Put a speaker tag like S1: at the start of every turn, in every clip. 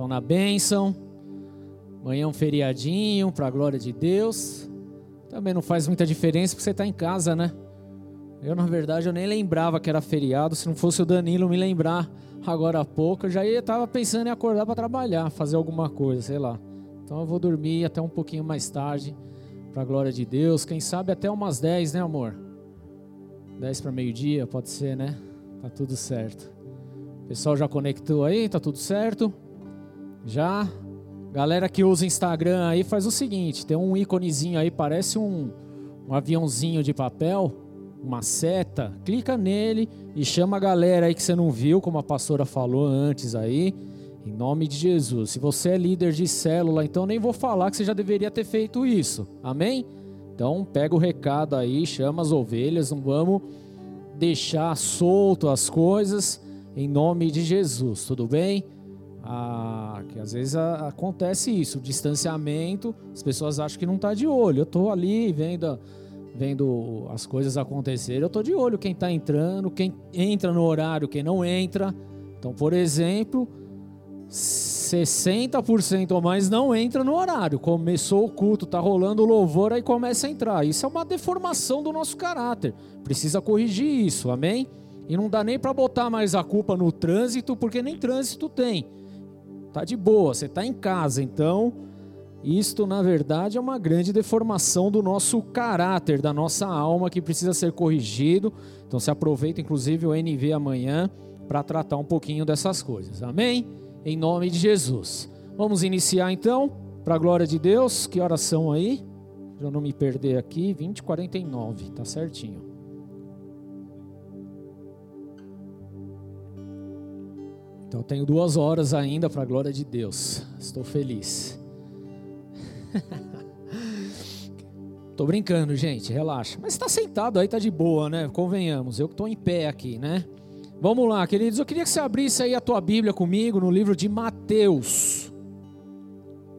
S1: Estão na bênção. Amanhã é um feriadinho, para a glória de Deus. Também não faz muita diferença porque você está em casa, né? Eu, na verdade, eu nem lembrava que era feriado. Se não fosse o Danilo me lembrar agora há pouco, eu já estava pensando em acordar para trabalhar, fazer alguma coisa, sei lá. Então eu vou dormir até um pouquinho mais tarde, para a glória de Deus. Quem sabe até umas 10, né, amor? 10 para meio-dia, pode ser, né? Tá tudo certo. O pessoal já conectou aí, tá tudo certo? Já? Galera que usa Instagram aí faz o seguinte: tem um íconezinho aí, parece um, um aviãozinho de papel, uma seta. Clica nele e chama a galera aí que você não viu, como a pastora falou antes aí. Em nome de Jesus. Se você é líder de célula, então nem vou falar que você já deveria ter feito isso. Amém? Então pega o recado aí, chama as ovelhas, não vamos deixar solto as coisas em nome de Jesus, tudo bem? Ah, que às vezes a, acontece isso, o distanciamento, as pessoas acham que não está de olho. Eu estou ali vendo, vendo as coisas acontecerem, eu estou de olho quem está entrando, quem entra no horário, quem não entra. Então, por exemplo, 60% ou mais não entra no horário. Começou o culto, está rolando o louvor, aí começa a entrar. Isso é uma deformação do nosso caráter. Precisa corrigir isso, amém? E não dá nem para botar mais a culpa no trânsito, porque nem trânsito tem. Tá de boa, você está em casa, então isto na verdade é uma grande deformação do nosso caráter, da nossa alma que precisa ser corrigido. Então se aproveita inclusive o NV amanhã para tratar um pouquinho dessas coisas. Amém? Em nome de Jesus. Vamos iniciar então, para a glória de Deus. Que oração aí? Para não me perder aqui, 20 49, tá certinho. Então tenho duas horas ainda para a glória de Deus. Estou feliz. Tô brincando, gente, relaxa. Mas está sentado aí, tá de boa, né? Convenhamos, eu que estou em pé aqui, né? Vamos lá, queridos. Eu queria que você abrisse aí a tua Bíblia comigo no livro de Mateus.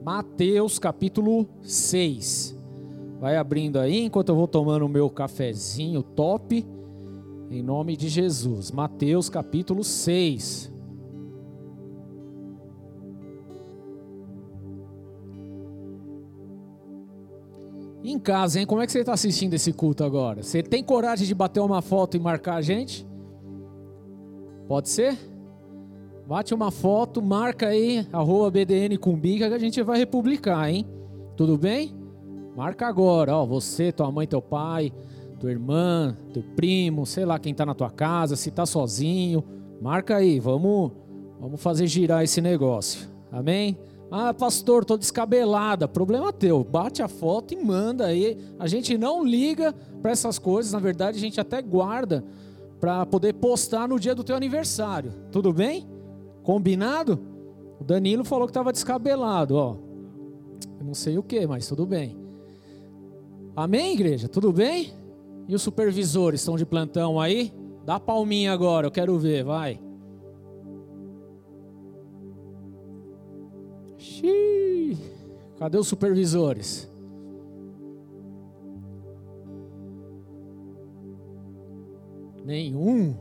S1: Mateus, capítulo 6. Vai abrindo aí enquanto eu vou tomando o meu cafezinho top. Em nome de Jesus. Mateus, capítulo 6. Em casa, hein? Como é que você está assistindo esse culto agora? Você tem coragem de bater uma foto e marcar a gente? Pode ser? Bate uma foto, marca aí, arroba BDN Cumbica, que a gente vai republicar, hein? Tudo bem? Marca agora, ó, você, tua mãe, teu pai, tua irmã, teu primo, sei lá quem está na tua casa, se está sozinho, marca aí, vamos, vamos fazer girar esse negócio, amém? Ah, pastor, tô descabelada. Problema teu. Bate a foto e manda aí. A gente não liga para essas coisas. Na verdade, a gente até guarda para poder postar no dia do teu aniversário. Tudo bem? Combinado? O Danilo falou que estava descabelado, ó. Eu não sei o que, mas tudo bem. Amém, igreja? Tudo bem? E os supervisores estão de plantão aí? Dá palminha agora, eu quero ver, vai. Xiii, cadê os supervisores? Nenhum.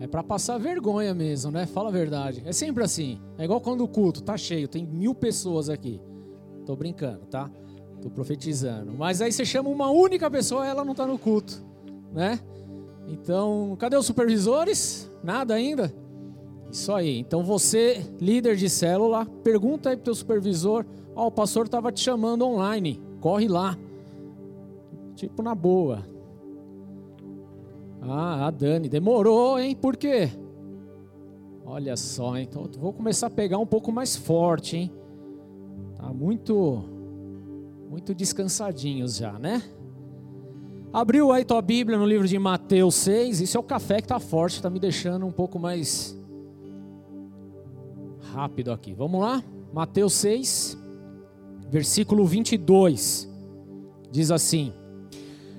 S1: É para passar vergonha mesmo, né? Fala a verdade. É sempre assim. É igual quando o culto tá cheio, tem mil pessoas aqui. Tô brincando, tá? Tô profetizando. Mas aí você chama uma única pessoa, ela não tá no culto, né? Então, cadê os supervisores? Nada ainda? Isso aí. Então você, líder de célula, pergunta aí pro teu supervisor, ó, oh, o pastor estava te chamando online. Corre lá. Tipo na boa. Ah, a Dani, demorou, hein? Por quê? Olha só, então vou começar a pegar um pouco mais forte, hein? Tá muito muito descansadinhos já, né? Abriu aí tua Bíblia no livro de Mateus 6. Isso é o café que tá forte, tá me deixando um pouco mais rápido aqui. Vamos lá? Mateus 6, versículo 22. Diz assim: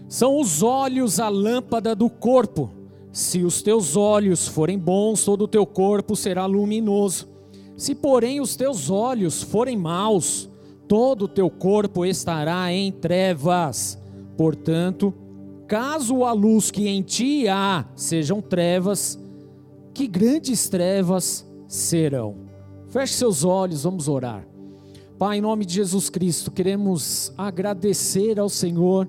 S1: São os olhos a lâmpada do corpo. Se os teus olhos forem bons, todo o teu corpo será luminoso. Se, porém, os teus olhos forem maus, todo o teu corpo estará em trevas. Portanto, caso a luz que em ti há sejam trevas, que grandes trevas serão. Feche seus olhos, vamos orar. Pai, em nome de Jesus Cristo, queremos agradecer ao Senhor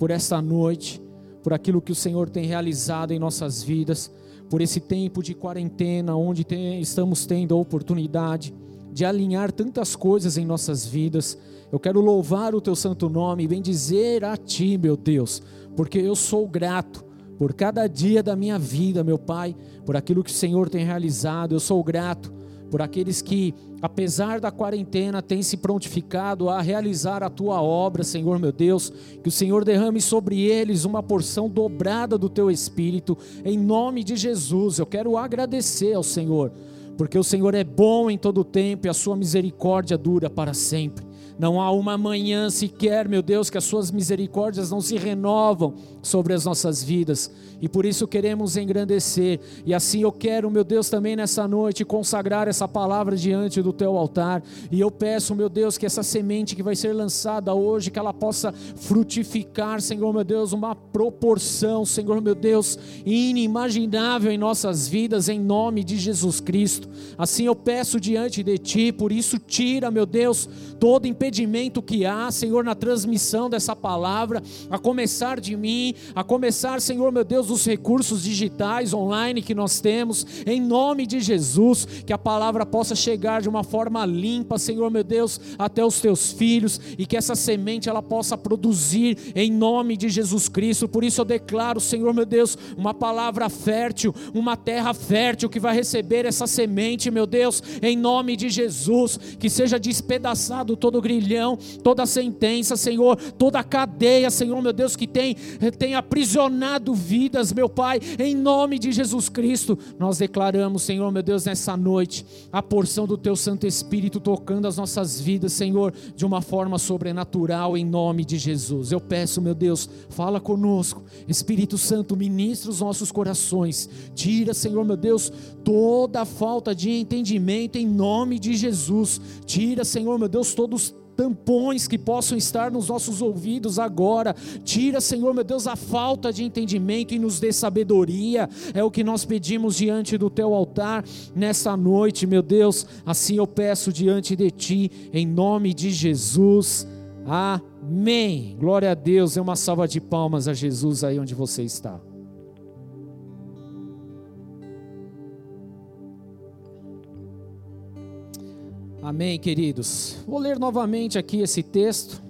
S1: por esta noite, por aquilo que o Senhor tem realizado em nossas vidas, por esse tempo de quarentena, onde tem, estamos tendo a oportunidade de alinhar tantas coisas em nossas vidas. Eu quero louvar o teu santo nome e bendizer a ti, meu Deus, porque eu sou grato por cada dia da minha vida, meu Pai, por aquilo que o Senhor tem realizado. Eu sou grato por aqueles que, apesar da quarentena, têm se prontificado a realizar a tua obra, Senhor meu Deus. Que o Senhor derrame sobre eles uma porção dobrada do teu espírito, em nome de Jesus. Eu quero agradecer ao Senhor, porque o Senhor é bom em todo o tempo e a sua misericórdia dura para sempre. Não há uma manhã sequer, meu Deus, que as suas misericórdias não se renovam sobre as nossas vidas. E por isso queremos engrandecer. E assim eu quero, meu Deus, também nessa noite consagrar essa palavra diante do teu altar. E eu peço, meu Deus, que essa semente que vai ser lançada hoje, que ela possa frutificar, Senhor, meu Deus, uma proporção, Senhor, meu Deus, inimaginável em nossas vidas, em nome de Jesus Cristo. Assim eu peço diante de ti, por isso tira, meu Deus, todo impedimento impedimento que há, Senhor, na transmissão dessa palavra, a começar de mim, a começar, Senhor, meu Deus, dos recursos digitais online que nós temos, em nome de Jesus, que a palavra possa chegar de uma forma limpa, Senhor, meu Deus, até os teus filhos e que essa semente ela possa produzir em nome de Jesus Cristo. Por isso eu declaro, Senhor, meu Deus, uma palavra fértil, uma terra fértil que vai receber essa semente, meu Deus, em nome de Jesus, que seja despedaçado todo o grilhão, toda sentença, Senhor, toda cadeia, Senhor, meu Deus, que tem, tem aprisionado vidas, meu Pai, em nome de Jesus Cristo, nós declaramos, Senhor, meu Deus, nessa noite, a porção do Teu Santo Espírito tocando as nossas vidas, Senhor, de uma forma sobrenatural, em nome de Jesus. Eu peço, meu Deus, fala conosco, Espírito Santo, ministra os nossos corações, tira, Senhor, meu Deus, toda falta de entendimento, em nome de Jesus, tira, Senhor, meu Deus, todos tampões que possam estar nos nossos ouvidos agora. Tira, Senhor, meu Deus, a falta de entendimento e nos dê sabedoria. É o que nós pedimos diante do teu altar nesta noite, meu Deus. Assim eu peço diante de ti, em nome de Jesus. Amém. Glória a Deus. É uma salva de palmas a Jesus aí onde você está. Amém, queridos. Vou ler novamente aqui esse texto.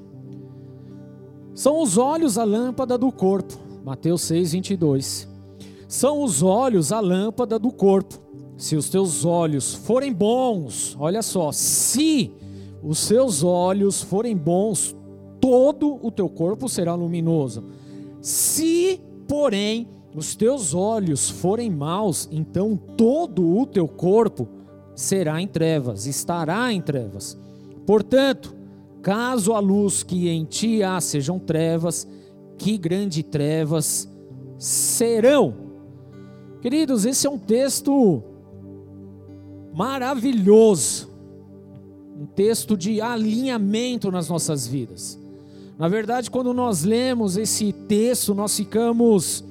S1: São os olhos a lâmpada do corpo. Mateus 6, 22. São os olhos a lâmpada do corpo. Se os teus olhos forem bons, olha só, se os seus olhos forem bons, todo o teu corpo será luminoso. Se, porém, os teus olhos forem maus, então todo o teu corpo será em trevas, estará em trevas. Portanto, caso a luz que em ti há sejam trevas, que grande trevas serão. Queridos, esse é um texto maravilhoso, um texto de alinhamento nas nossas vidas. Na verdade, quando nós lemos esse texto, nós ficamos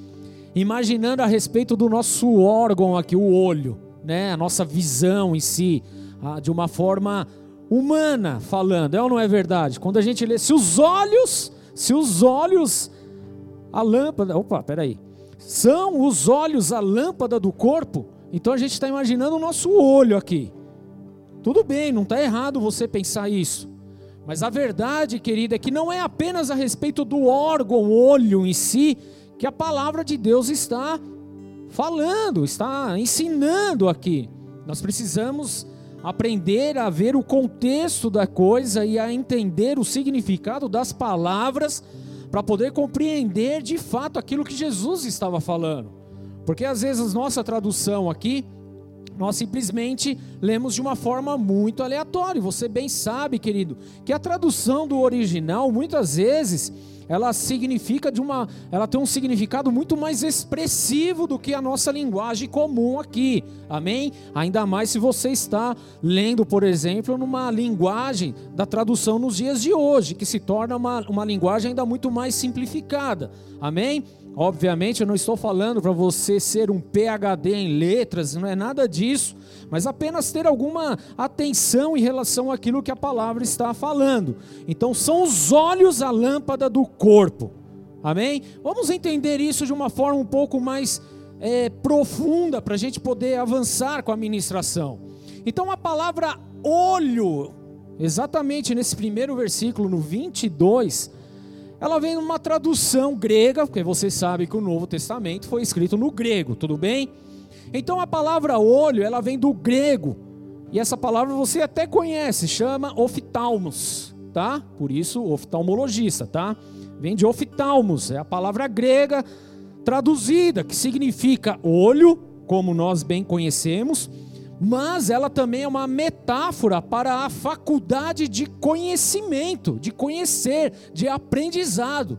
S1: imaginando a respeito do nosso órgão aqui, o olho né, a nossa visão em si, de uma forma humana falando, é ou não é verdade? Quando a gente lê, se os olhos, se os olhos, a lâmpada, opa, peraí, são os olhos a lâmpada do corpo, então a gente está imaginando o nosso olho aqui. Tudo bem, não está errado você pensar isso. Mas a verdade, querida, é que não é apenas a respeito do órgão olho em si que a palavra de Deus está falando, está ensinando aqui. Nós precisamos aprender a ver o contexto da coisa e a entender o significado das palavras para poder compreender de fato aquilo que Jesus estava falando. Porque às vezes nossa tradução aqui, nós simplesmente lemos de uma forma muito aleatória. Você bem sabe, querido, que a tradução do original muitas vezes ela significa de uma, ela tem um significado muito mais expressivo do que a nossa linguagem comum aqui. Amém? Ainda mais se você está lendo, por exemplo, numa linguagem da tradução nos dias de hoje, que se torna uma, uma linguagem ainda muito mais simplificada. Amém? Obviamente, eu não estou falando para você ser um PhD em letras, não é nada disso, mas apenas ter alguma atenção em relação àquilo que a palavra está falando. Então, são os olhos a lâmpada do corpo, amém? Vamos entender isso de uma forma um pouco mais é, profunda para a gente poder avançar com a ministração. Então, a palavra olho, exatamente nesse primeiro versículo, no 22 ela vem numa tradução grega, porque você sabe que o Novo Testamento foi escrito no grego, tudo bem? Então a palavra olho, ela vem do grego. E essa palavra você até conhece, chama oftalmos, tá? Por isso oftalmologista, tá? Vem de oftalmos, é a palavra grega traduzida, que significa olho, como nós bem conhecemos, mas ela também é uma metáfora para a faculdade de conhecimento, de conhecer, de aprendizado.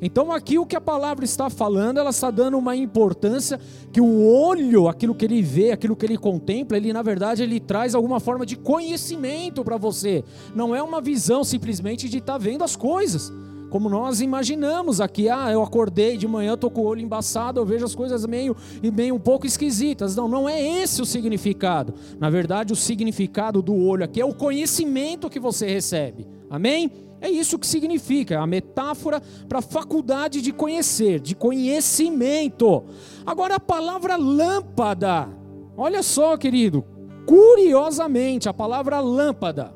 S1: Então aqui o que a palavra está falando, ela está dando uma importância que o olho, aquilo que ele vê, aquilo que ele contempla, ele na verdade ele traz alguma forma de conhecimento para você. Não é uma visão simplesmente de estar tá vendo as coisas como nós imaginamos aqui, ah, eu acordei de manhã, estou com o olho embaçado, eu vejo as coisas meio e meio um pouco esquisitas. Não, não é esse o significado. Na verdade, o significado do olho aqui é o conhecimento que você recebe. Amém? É isso que significa, é a metáfora para a faculdade de conhecer, de conhecimento. Agora a palavra lâmpada. Olha só, querido, curiosamente, a palavra lâmpada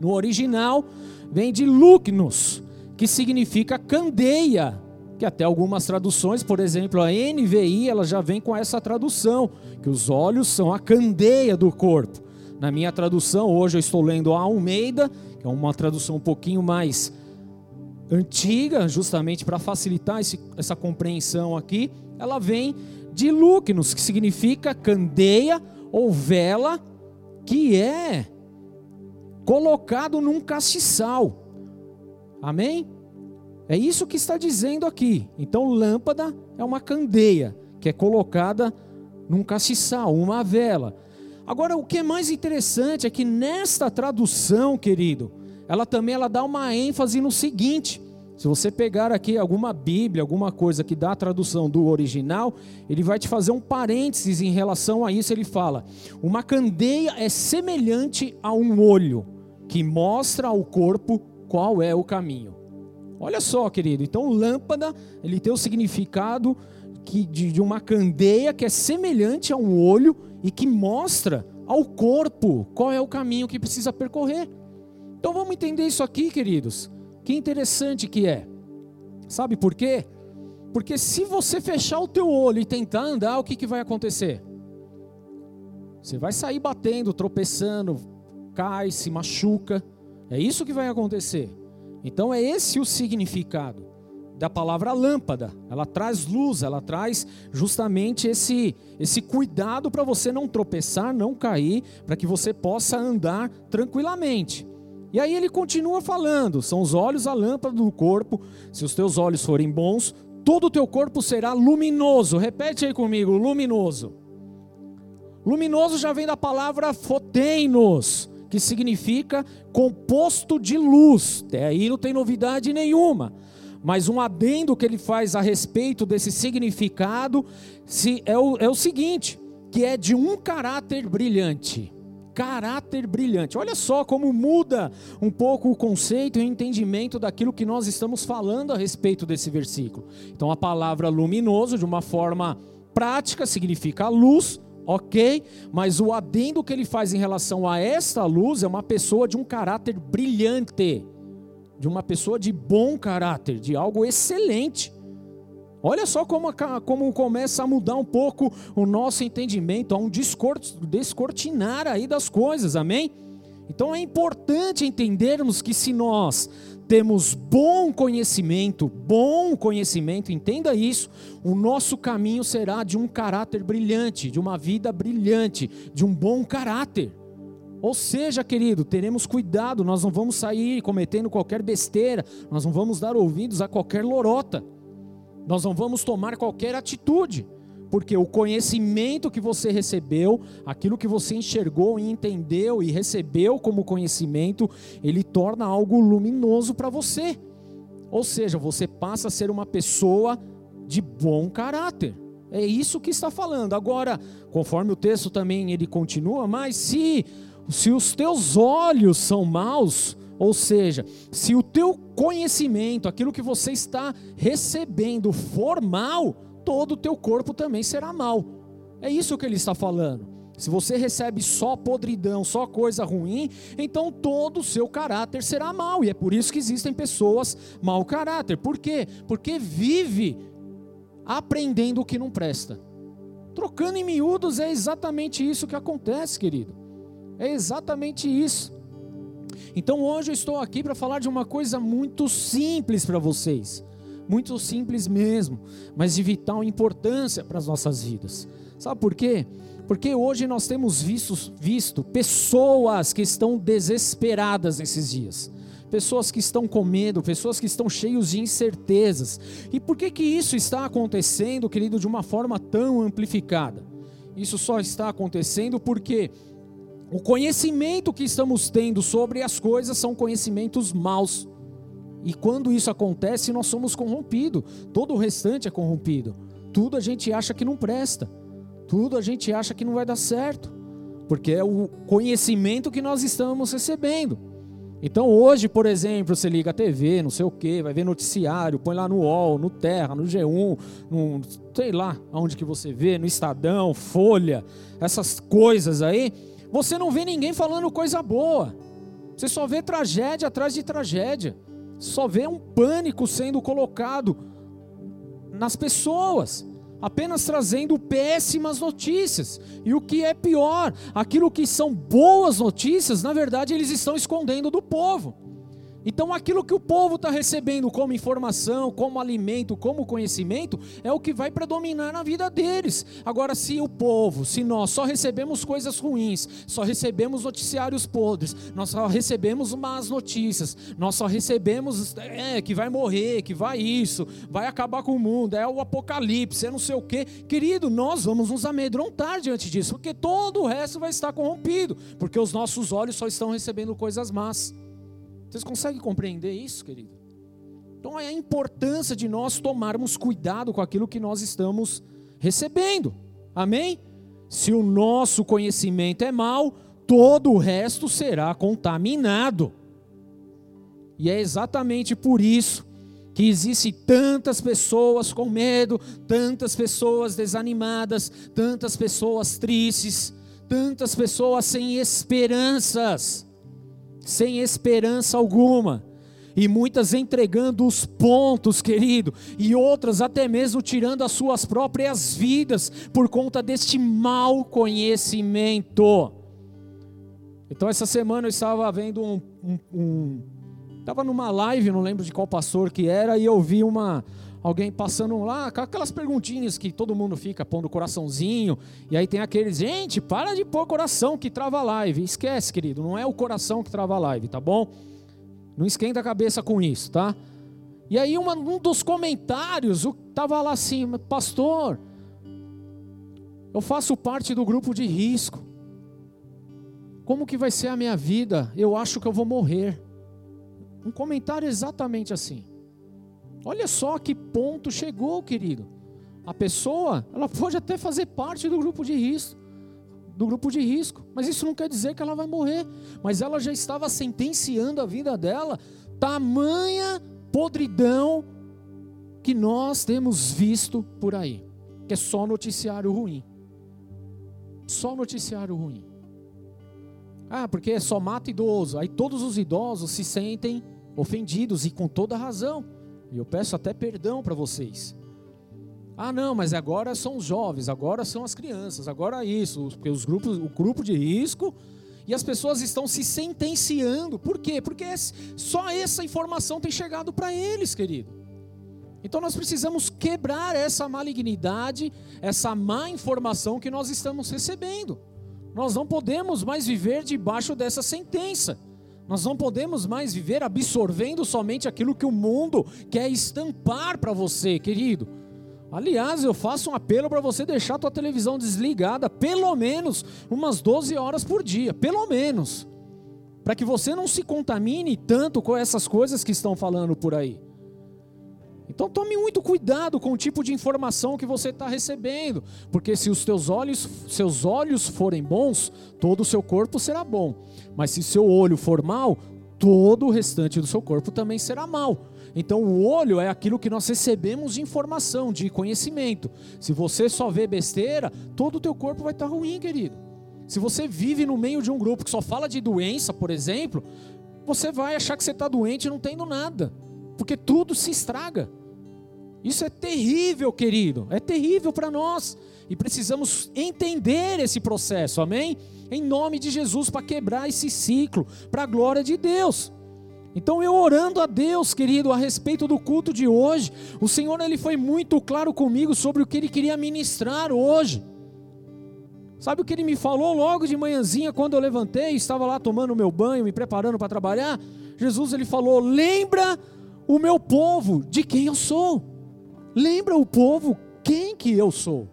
S1: no original vem de lucnos, que significa candeia, que até algumas traduções, por exemplo, a NVI, ela já vem com essa tradução, que os olhos são a candeia do corpo. Na minha tradução, hoje eu estou lendo a Almeida, que é uma tradução um pouquinho mais antiga, justamente para facilitar esse, essa compreensão aqui. Ela vem de Lucnos, que significa candeia ou vela, que é colocado num castiçal. Amém? É isso que está dizendo aqui. Então, lâmpada é uma candeia que é colocada num castiçal, uma vela. Agora, o que é mais interessante é que nesta tradução, querido, ela também ela dá uma ênfase no seguinte: se você pegar aqui alguma Bíblia, alguma coisa que dá a tradução do original, ele vai te fazer um parênteses em relação a isso. Ele fala: uma candeia é semelhante a um olho que mostra ao corpo qual é o caminho. Olha só, querido. Então, lâmpada, ele tem o significado que, de, de uma candeia que é semelhante a um olho e que mostra ao corpo qual é o caminho que precisa percorrer. Então, vamos entender isso aqui, queridos. Que interessante que é. Sabe por quê? Porque se você fechar o teu olho e tentar andar, o que, que vai acontecer? Você vai sair batendo, tropeçando, cai, se machuca. É isso que vai acontecer. Então é esse o significado da palavra lâmpada. Ela traz luz, ela traz justamente esse esse cuidado para você não tropeçar, não cair, para que você possa andar tranquilamente. E aí ele continua falando: são os olhos a lâmpada do corpo. Se os teus olhos forem bons, todo o teu corpo será luminoso. Repete aí comigo: luminoso. Luminoso já vem da palavra foteinos, que significa composto de luz. Até aí não tem novidade nenhuma. Mas um adendo que ele faz a respeito desse significado se, é, o, é o seguinte: que é de um caráter brilhante. Caráter brilhante. Olha só como muda um pouco o conceito e o entendimento daquilo que nós estamos falando a respeito desse versículo. Então, a palavra luminoso, de uma forma prática, significa luz, ok, mas o adendo que ele faz em relação a esta luz é uma pessoa de um caráter brilhante, de uma pessoa de bom caráter, de algo excelente. Olha só como, como começa a mudar um pouco o nosso entendimento, há um descortinar aí das coisas, amém? Então é importante entendermos que se nós temos bom conhecimento, bom conhecimento, entenda isso, o nosso caminho será de um caráter brilhante, de uma vida brilhante, de um bom caráter. Ou seja, querido, teremos cuidado, nós não vamos sair cometendo qualquer besteira, nós não vamos dar ouvidos a qualquer lorota, nós não vamos tomar qualquer atitude porque o conhecimento que você recebeu, aquilo que você enxergou e entendeu e recebeu como conhecimento, ele torna algo luminoso para você. Ou seja, você passa a ser uma pessoa de bom caráter. É isso que está falando. Agora, conforme o texto também ele continua, mas se se os teus olhos são maus, ou seja, se o teu conhecimento, aquilo que você está recebendo for mal, todo o teu corpo também será mal. É isso que ele está falando. Se você recebe só podridão, só coisa ruim, então todo o seu caráter será mal. E é por isso que existem pessoas mau caráter. Por quê? Porque vive aprendendo o que não presta. Trocando em miúdos é exatamente isso que acontece, querido. É exatamente isso. Então hoje eu estou aqui para falar de uma coisa muito simples para vocês. Muito simples mesmo, mas de vital importância para as nossas vidas. Sabe por quê? Porque hoje nós temos visto, visto pessoas que estão desesperadas nesses dias. Pessoas que estão com medo, pessoas que estão cheios de incertezas. E por que que isso está acontecendo, querido, de uma forma tão amplificada? Isso só está acontecendo porque o conhecimento que estamos tendo sobre as coisas são conhecimentos maus. E quando isso acontece, nós somos corrompidos. Todo o restante é corrompido. Tudo a gente acha que não presta. Tudo a gente acha que não vai dar certo. Porque é o conhecimento que nós estamos recebendo. Então hoje, por exemplo, você liga a TV, não sei o que, vai ver noticiário, põe lá no UOL, no Terra, no G1, no, sei lá aonde que você vê, no Estadão, Folha, essas coisas aí você não vê ninguém falando coisa boa. Você só vê tragédia atrás de tragédia. Só vê um pânico sendo colocado nas pessoas, apenas trazendo péssimas notícias. E o que é pior, aquilo que são boas notícias, na verdade, eles estão escondendo do povo. Então, aquilo que o povo está recebendo como informação, como alimento, como conhecimento, é o que vai predominar na vida deles. Agora, se o povo, se nós só recebemos coisas ruins, só recebemos noticiários podres, nós só recebemos más notícias, nós só recebemos é, que vai morrer, que vai isso, vai acabar com o mundo, é o apocalipse, é não sei o quê, querido, nós vamos nos amedrontar diante disso, porque todo o resto vai estar corrompido, porque os nossos olhos só estão recebendo coisas más. Vocês conseguem compreender isso, querido? Então é a importância de nós tomarmos cuidado com aquilo que nós estamos recebendo. Amém? Se o nosso conhecimento é mau, todo o resto será contaminado. E é exatamente por isso que existem tantas pessoas com medo, tantas pessoas desanimadas, tantas pessoas tristes, tantas pessoas sem esperanças sem esperança alguma, e muitas entregando os pontos, querido, e outras até mesmo tirando as suas próprias vidas por conta deste mau conhecimento. Então, essa semana eu estava vendo um. um, um estava numa live, não lembro de qual pastor que era, e eu vi uma, alguém passando lá, aquelas perguntinhas que todo mundo fica pondo coraçãozinho, e aí tem aqueles, gente, para de pôr coração que trava a live. Esquece, querido, não é o coração que trava a live, tá bom? Não esquenta a cabeça com isso, tá? E aí uma, um dos comentários, tava lá assim, pastor, eu faço parte do grupo de risco. Como que vai ser a minha vida? Eu acho que eu vou morrer. Um comentário exatamente assim. Olha só que ponto chegou, querido. A pessoa, ela pode até fazer parte do grupo de risco, do grupo de risco, mas isso não quer dizer que ela vai morrer. Mas ela já estava sentenciando a vida dela, tamanha podridão que nós temos visto por aí, que é só noticiário ruim. Só noticiário ruim. Ah, porque só mata idoso. Aí todos os idosos se sentem ofendidos e com toda razão. E eu peço até perdão para vocês. Ah, não, mas agora são os jovens, agora são as crianças, agora isso, porque os grupos, o grupo de risco e as pessoas estão se sentenciando. Por quê? Porque só essa informação tem chegado para eles, querido. Então nós precisamos quebrar essa malignidade, essa má informação que nós estamos recebendo. Nós não podemos mais viver debaixo dessa sentença. Nós não podemos mais viver absorvendo somente aquilo que o mundo quer estampar para você, querido. Aliás, eu faço um apelo para você deixar a tua televisão desligada pelo menos umas 12 horas por dia, pelo menos. Para que você não se contamine tanto com essas coisas que estão falando por aí. Então tome muito cuidado com o tipo de informação que você está recebendo, porque se os teus olhos, seus olhos forem bons, todo o seu corpo será bom. Mas se seu olho for mal, todo o restante do seu corpo também será mal. Então o olho é aquilo que nós recebemos de informação, de conhecimento. Se você só vê besteira, todo o teu corpo vai estar ruim, querido. Se você vive no meio de um grupo que só fala de doença, por exemplo, você vai achar que você está doente não tendo nada, porque tudo se estraga. Isso é terrível, querido, é terrível para nós e precisamos entender esse processo, amém? Em nome de Jesus, para quebrar esse ciclo, para a glória de Deus. Então eu orando a Deus, querido, a respeito do culto de hoje, o Senhor ele foi muito claro comigo sobre o que ele queria ministrar hoje. Sabe o que ele me falou logo de manhãzinha quando eu levantei, estava lá tomando meu banho, me preparando para trabalhar? Jesus ele falou: "Lembra o meu povo de quem eu sou". Lembra o povo quem que eu sou.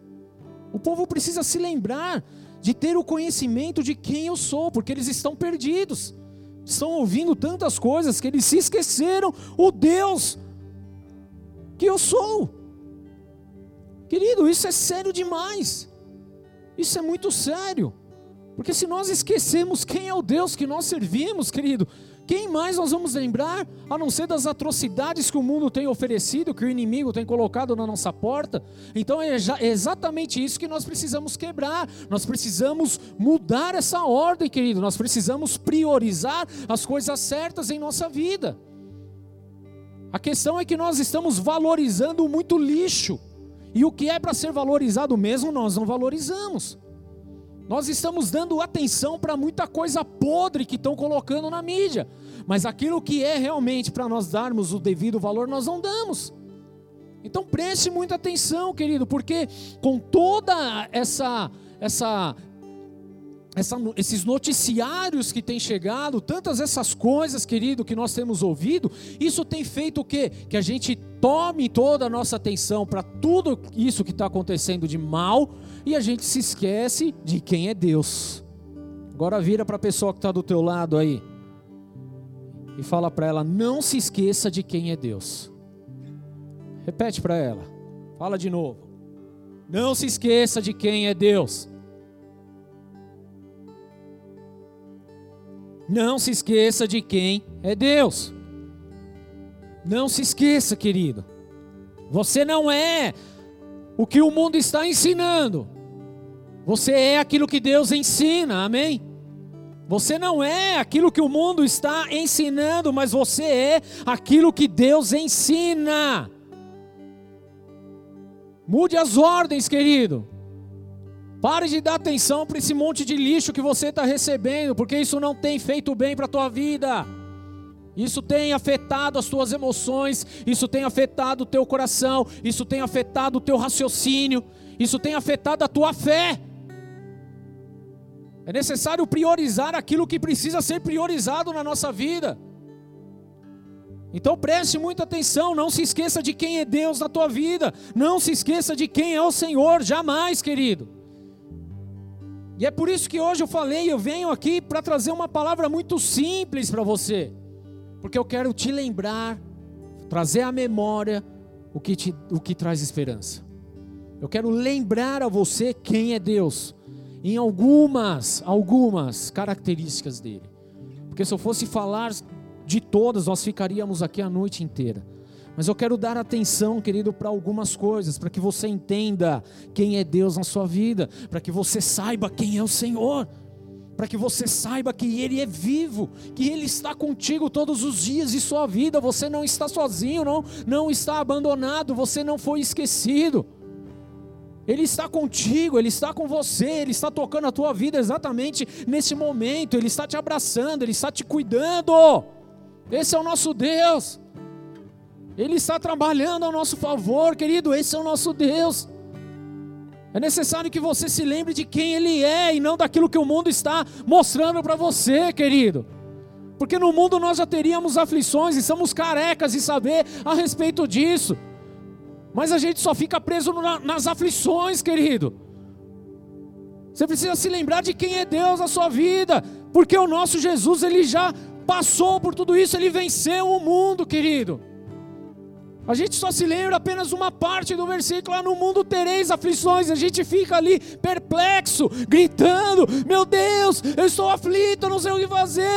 S1: O povo precisa se lembrar de ter o conhecimento de quem eu sou, porque eles estão perdidos. Estão ouvindo tantas coisas que eles se esqueceram o Deus que eu sou. Querido, isso é sério demais. Isso é muito sério. Porque se nós esquecemos quem é o Deus que nós servimos, querido, quem mais nós vamos lembrar, a não ser das atrocidades que o mundo tem oferecido, que o inimigo tem colocado na nossa porta? Então é exatamente isso que nós precisamos quebrar. Nós precisamos mudar essa ordem, querido. Nós precisamos priorizar as coisas certas em nossa vida. A questão é que nós estamos valorizando muito lixo. E o que é para ser valorizado mesmo, nós não valorizamos. Nós estamos dando atenção para muita coisa podre que estão colocando na mídia, mas aquilo que é realmente para nós darmos o devido valor, nós não damos. Então preste muita atenção, querido, porque com toda essa essa essa, esses noticiários que têm chegado, tantas essas coisas, querido, que nós temos ouvido, isso tem feito o quê? Que a gente tome toda a nossa atenção para tudo isso que está acontecendo de mal e a gente se esquece de quem é Deus. Agora vira para a pessoa que está do teu lado aí e fala para ela: não se esqueça de quem é Deus. Repete para ela, fala de novo. Não se esqueça de quem é Deus. Não se esqueça de quem é Deus. Não se esqueça, querido. Você não é o que o mundo está ensinando. Você é aquilo que Deus ensina, amém? Você não é aquilo que o mundo está ensinando, mas você é aquilo que Deus ensina. Mude as ordens, querido. Pare de dar atenção para esse monte de lixo que você está recebendo, porque isso não tem feito bem para a tua vida. Isso tem afetado as tuas emoções, isso tem afetado o teu coração, isso tem afetado o teu raciocínio, isso tem afetado a tua fé. É necessário priorizar aquilo que precisa ser priorizado na nossa vida. Então preste muita atenção, não se esqueça de quem é Deus na tua vida, não se esqueça de quem é o Senhor, jamais, querido. E é por isso que hoje eu falei, eu venho aqui para trazer uma palavra muito simples para você, porque eu quero te lembrar, trazer à memória o que, te, o que traz esperança. Eu quero lembrar a você quem é Deus, em algumas, algumas características dele. Porque se eu fosse falar de todas, nós ficaríamos aqui a noite inteira. Mas eu quero dar atenção, querido, para algumas coisas, para que você entenda quem é Deus na sua vida, para que você saiba quem é o Senhor, para que você saiba que Ele é vivo, que Ele está contigo todos os dias de sua vida. Você não está sozinho, não, não está abandonado, você não foi esquecido. Ele está contigo, Ele está com você, Ele está tocando a tua vida exatamente nesse momento, Ele está te abraçando, Ele está te cuidando. Esse é o nosso Deus. Ele está trabalhando ao nosso favor, querido. Esse é o nosso Deus. É necessário que você se lembre de quem Ele é e não daquilo que o mundo está mostrando para você, querido. Porque no mundo nós já teríamos aflições e somos carecas de saber a respeito disso. Mas a gente só fica preso nas aflições, querido. Você precisa se lembrar de quem é Deus na sua vida, porque o nosso Jesus, ele já passou por tudo isso, ele venceu o mundo, querido. A gente só se lembra apenas uma parte do versículo, lá no mundo tereis aflições. A gente fica ali perplexo, gritando: Meu Deus, eu estou aflito, não sei o que fazer.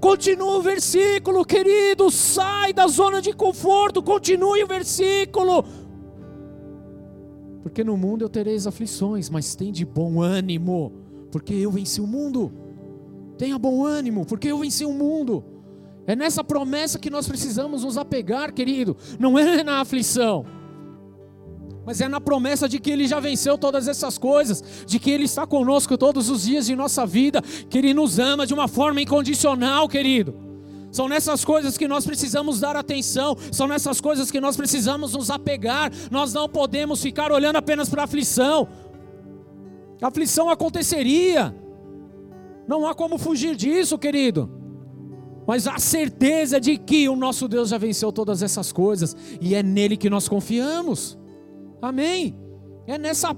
S1: Continua o versículo, querido, sai da zona de conforto, continue o versículo. Porque no mundo eu tereis aflições, mas tem de bom ânimo, porque eu venci o mundo. Tenha bom ânimo, porque eu venci o mundo. É nessa promessa que nós precisamos nos apegar, querido. Não é na aflição, mas é na promessa de que Ele já venceu todas essas coisas, de que Ele está conosco todos os dias de nossa vida, que Ele nos ama de uma forma incondicional, querido. São nessas coisas que nós precisamos dar atenção, são nessas coisas que nós precisamos nos apegar. Nós não podemos ficar olhando apenas para a aflição. A aflição aconteceria, não há como fugir disso, querido mas a certeza de que o nosso Deus já venceu todas essas coisas e é nele que nós confiamos. Amém? É nessa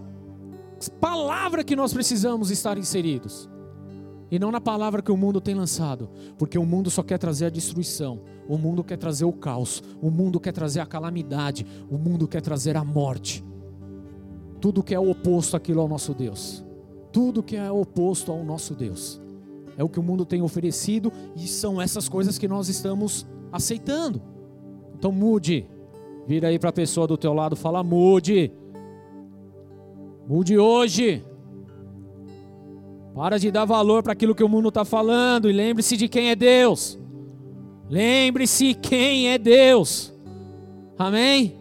S1: palavra que nós precisamos estar inseridos. E não na palavra que o mundo tem lançado, porque o mundo só quer trazer a destruição, o mundo quer trazer o caos, o mundo quer trazer a calamidade, o mundo quer trazer a morte. Tudo que é oposto àquilo ao nosso Deus. Tudo que é oposto ao nosso Deus é o que o mundo tem oferecido e são essas coisas que nós estamos aceitando. Então mude. Vira aí para a pessoa do teu lado, fala mude. Mude hoje. Para de dar valor para aquilo que o mundo está falando e lembre-se de quem é Deus. Lembre-se quem é Deus. Amém?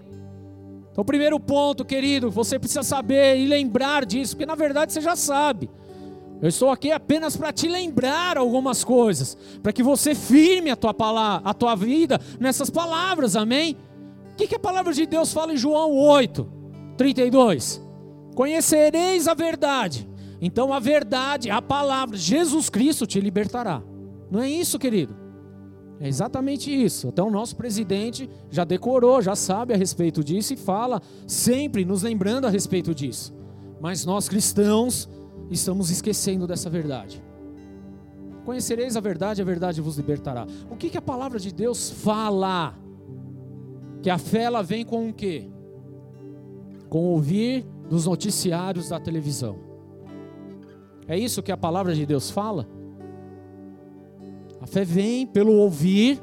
S1: Então, primeiro ponto, querido, você precisa saber e lembrar disso, porque na verdade você já sabe. Eu estou aqui apenas para te lembrar algumas coisas, para que você firme a tua palavra, a tua vida nessas palavras, amém? O que, que a palavra de Deus fala em João 8, 32? Conhecereis a verdade, então a verdade, a palavra, Jesus Cristo te libertará. Não é isso, querido? É exatamente isso. Até o nosso presidente já decorou, já sabe a respeito disso e fala sempre nos lembrando a respeito disso. Mas nós cristãos estamos esquecendo dessa verdade. Conhecereis a verdade, a verdade vos libertará. O que, que a palavra de Deus fala? Que a fé ela vem com o quê? Com ouvir dos noticiários da televisão. É isso que a palavra de Deus fala? A fé vem pelo ouvir,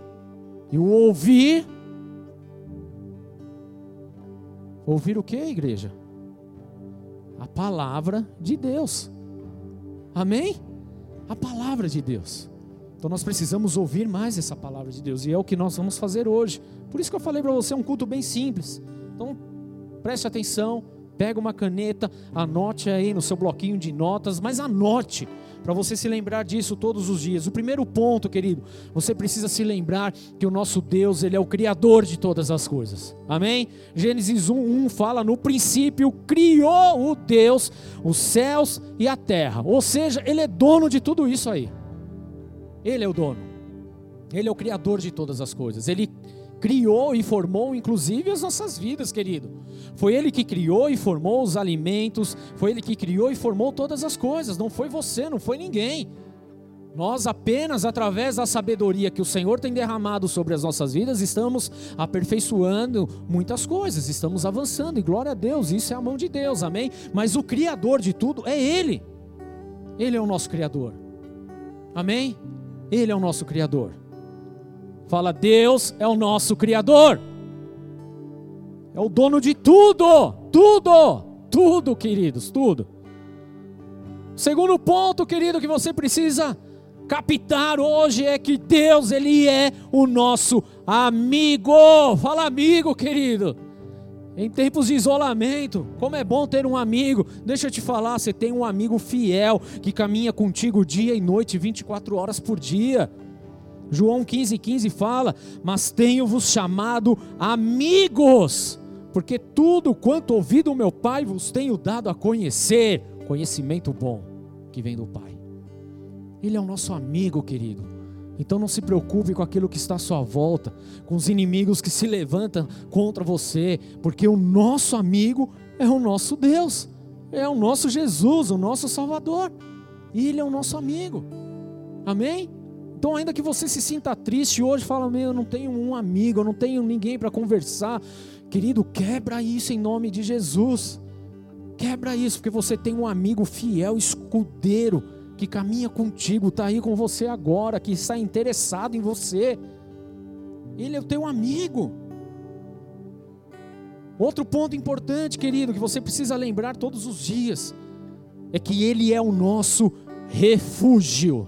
S1: e o ouvir. Ouvir o que, igreja? A palavra de Deus. Amém? A palavra de Deus. Então nós precisamos ouvir mais essa palavra de Deus e é o que nós vamos fazer hoje. Por isso que eu falei para você, é um culto bem simples. Então preste atenção, pega uma caneta, anote aí no seu bloquinho de notas, mas anote para você se lembrar disso todos os dias. O primeiro ponto, querido, você precisa se lembrar que o nosso Deus, ele é o criador de todas as coisas. Amém? Gênesis 1:1 fala: "No princípio criou o Deus os céus e a terra". Ou seja, ele é dono de tudo isso aí. Ele é o dono. Ele é o criador de todas as coisas. Ele criou e formou, inclusive, as nossas vidas, querido. Foi Ele que criou e formou os alimentos, foi Ele que criou e formou todas as coisas, não foi você, não foi ninguém. Nós apenas através da sabedoria que o Senhor tem derramado sobre as nossas vidas, estamos aperfeiçoando muitas coisas, estamos avançando, e glória a Deus, isso é a mão de Deus, amém? Mas o Criador de tudo é Ele, Ele é o nosso Criador, amém? Ele é o nosso Criador. Fala, Deus é o nosso Criador. É o dono de tudo, tudo, tudo, queridos, tudo. Segundo ponto, querido, que você precisa captar hoje é que Deus, Ele é o nosso amigo. Fala, amigo, querido. Em tempos de isolamento, como é bom ter um amigo. Deixa eu te falar, você tem um amigo fiel que caminha contigo dia e noite, 24 horas por dia. João 15,15 15 fala: Mas tenho-vos chamado amigos, porque tudo quanto ouvi do meu Pai vos tenho dado a conhecer. Conhecimento bom que vem do Pai. Ele é o nosso amigo, querido. Então não se preocupe com aquilo que está à sua volta, com os inimigos que se levantam contra você, porque o nosso amigo é o nosso Deus, é o nosso Jesus, o nosso Salvador. Ele é o nosso amigo. Amém? Então, ainda que você se sinta triste hoje, fala: Meu, eu não tenho um amigo, eu não tenho ninguém para conversar. Querido, quebra isso em nome de Jesus. Quebra isso, porque você tem um amigo fiel, escudeiro, que caminha contigo, está aí com você agora, que está interessado em você. Ele é o teu amigo. Outro ponto importante, querido, que você precisa lembrar todos os dias, é que Ele é o nosso refúgio.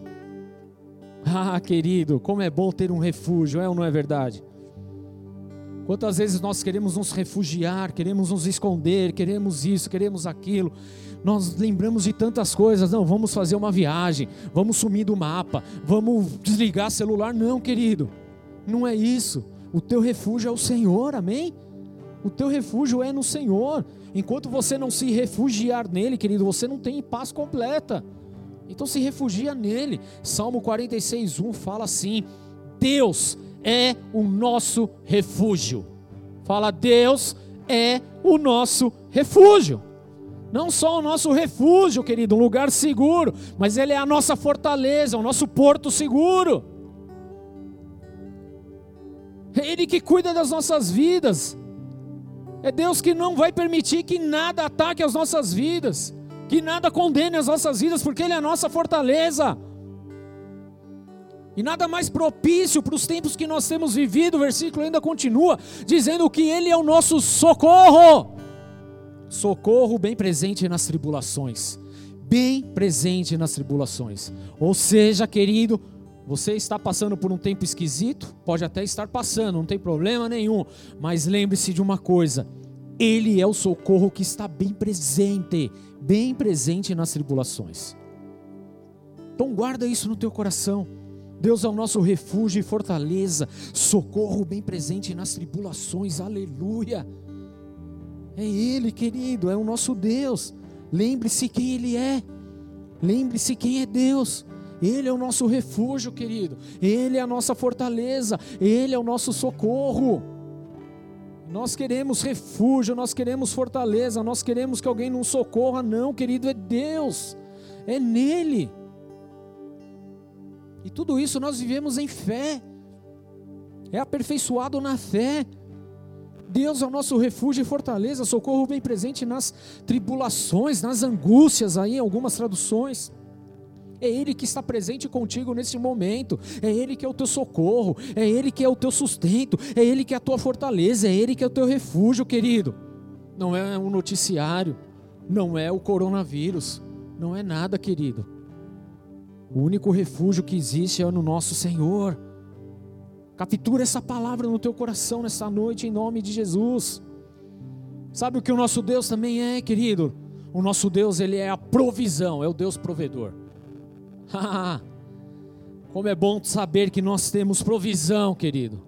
S1: Ah, querido, como é bom ter um refúgio, é ou não é verdade? Quantas vezes nós queremos nos refugiar, queremos nos esconder, queremos isso, queremos aquilo. Nós lembramos de tantas coisas. Não, vamos fazer uma viagem, vamos sumir do mapa, vamos desligar celular. Não, querido, não é isso. O teu refúgio é o Senhor, amém? O teu refúgio é no Senhor. Enquanto você não se refugiar nele, querido, você não tem paz completa. Então se refugia nele. Salmo 46:1 fala assim: Deus é o nosso refúgio. Fala, Deus é o nosso refúgio. Não só o nosso refúgio, querido, um lugar seguro, mas Ele é a nossa fortaleza, o nosso porto seguro. É Ele que cuida das nossas vidas. É Deus que não vai permitir que nada ataque as nossas vidas, que nada condene as nossas vidas, porque Ele é a nossa fortaleza. E nada mais propício para os tempos que nós temos vivido, o versículo ainda continua, dizendo que Ele é o nosso socorro. Socorro bem presente nas tribulações. Bem presente nas tribulações. Ou seja, querido, você está passando por um tempo esquisito? Pode até estar passando, não tem problema nenhum. Mas lembre-se de uma coisa: Ele é o socorro que está bem presente, bem presente nas tribulações. Então guarda isso no teu coração. Deus é o nosso refúgio e fortaleza, socorro bem presente nas tribulações, aleluia. É Ele, querido, é o nosso Deus. Lembre-se quem Ele é, lembre-se quem é Deus. Ele é o nosso refúgio, querido. Ele é a nossa fortaleza. Ele é o nosso socorro. Nós queremos refúgio, nós queremos fortaleza, nós queremos que alguém nos socorra. Não, querido, é Deus. É nele. E tudo isso nós vivemos em fé. É aperfeiçoado na fé. Deus é o nosso refúgio e fortaleza, socorro bem presente nas tribulações, nas angústias, aí em algumas traduções. É Ele que está presente contigo nesse momento. É Ele que é o teu socorro. É Ele que é o teu sustento. É Ele que é a tua fortaleza. É Ele que é o teu refúgio, querido. Não é um noticiário. Não é o coronavírus. Não é nada, querido. O único refúgio que existe é no nosso Senhor. Captura essa palavra no teu coração nessa noite, em nome de Jesus. Sabe o que o nosso Deus também é, querido? O nosso Deus, ele é a provisão, é o Deus provedor. Como é bom saber que nós temos provisão, querido.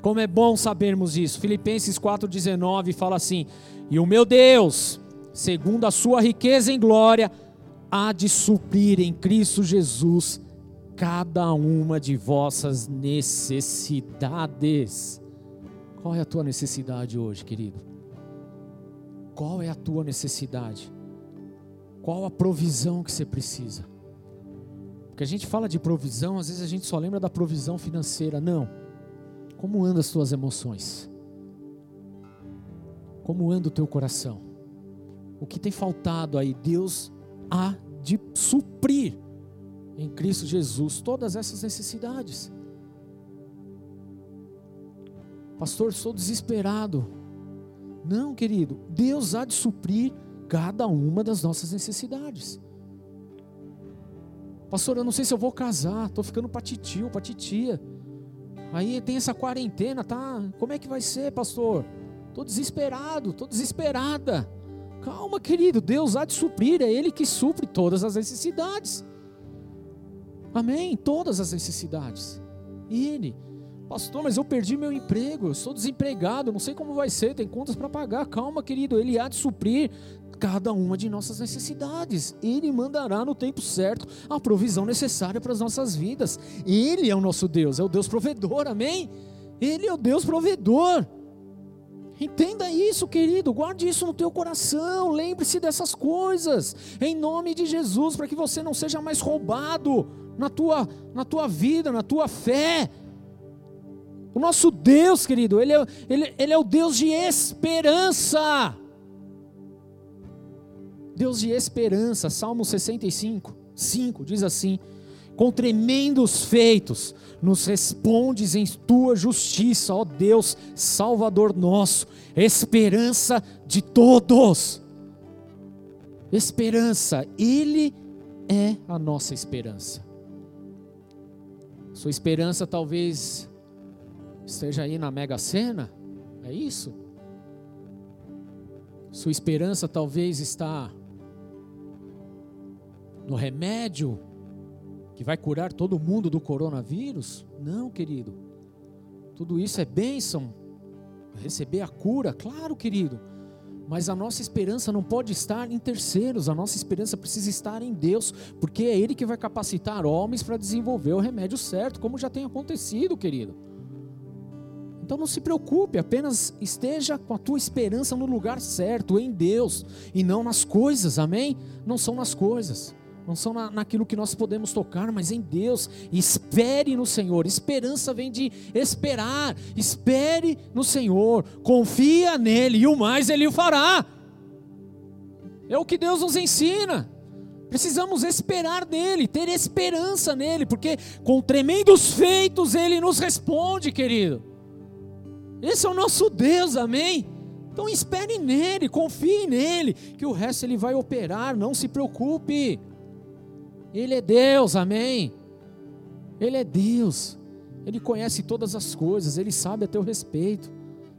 S1: Como é bom sabermos isso. Filipenses 4,19 fala assim: E o meu Deus, segundo a sua riqueza em glória, há de suprir em Cristo Jesus cada uma de vossas necessidades. Qual é a tua necessidade hoje, querido? Qual é a tua necessidade? Qual a provisão que você precisa? Porque a gente fala de provisão, às vezes a gente só lembra da provisão financeira. Não. Como andam as tuas emoções? Como anda o teu coração? O que tem faltado aí? Deus há de suprir em Cristo Jesus todas essas necessidades. Pastor, sou desesperado. Não, querido, Deus há de suprir cada uma das nossas necessidades. Pastor, eu não sei se eu vou casar, estou ficando para titio, para titia. Aí tem essa quarentena, tá? Como é que vai ser, pastor? Estou desesperado, estou desesperada. Calma, querido, Deus há de suprir, é Ele que supre todas as necessidades. Amém? Todas as necessidades. Ele, pastor, mas eu perdi meu emprego, eu sou desempregado, não sei como vai ser, tem contas para pagar. Calma, querido, Ele há de suprir cada uma de nossas necessidades. Ele mandará no tempo certo a provisão necessária para as nossas vidas. Ele é o nosso Deus, é o Deus provedor, amém? Ele é o Deus provedor. Entenda isso, querido, guarde isso no teu coração, lembre-se dessas coisas, em nome de Jesus, para que você não seja mais roubado na tua, na tua vida, na tua fé. O nosso Deus, querido, ele é, ele, ele é o Deus de esperança. Deus de esperança, Salmo 65, 5 diz assim: com tremendos feitos, nos respondes em tua justiça, ó Deus, Salvador nosso, esperança de todos. Esperança, Ele é a nossa esperança. Sua esperança talvez esteja aí na Mega Sena, é isso? Sua esperança talvez está no remédio que vai curar todo mundo do coronavírus? Não, querido. Tudo isso é bênção. Receber a cura, claro, querido. Mas a nossa esperança não pode estar em terceiros, a nossa esperança precisa estar em Deus, porque é Ele que vai capacitar homens para desenvolver o remédio certo, como já tem acontecido, querido. Então não se preocupe, apenas esteja com a tua esperança no lugar certo, em Deus, e não nas coisas, amém? Não são nas coisas não são na, naquilo que nós podemos tocar, mas em Deus. Espere no Senhor. Esperança vem de esperar. Espere no Senhor. Confia nele e o mais ele o fará. É o que Deus nos ensina. Precisamos esperar nele, ter esperança nele, porque com tremendos feitos ele nos responde, querido. Esse é o nosso Deus, amém? Então espere nele, confie nele, que o resto ele vai operar, não se preocupe. Ele é Deus, amém? Ele é Deus. Ele conhece todas as coisas, ele sabe a teu respeito.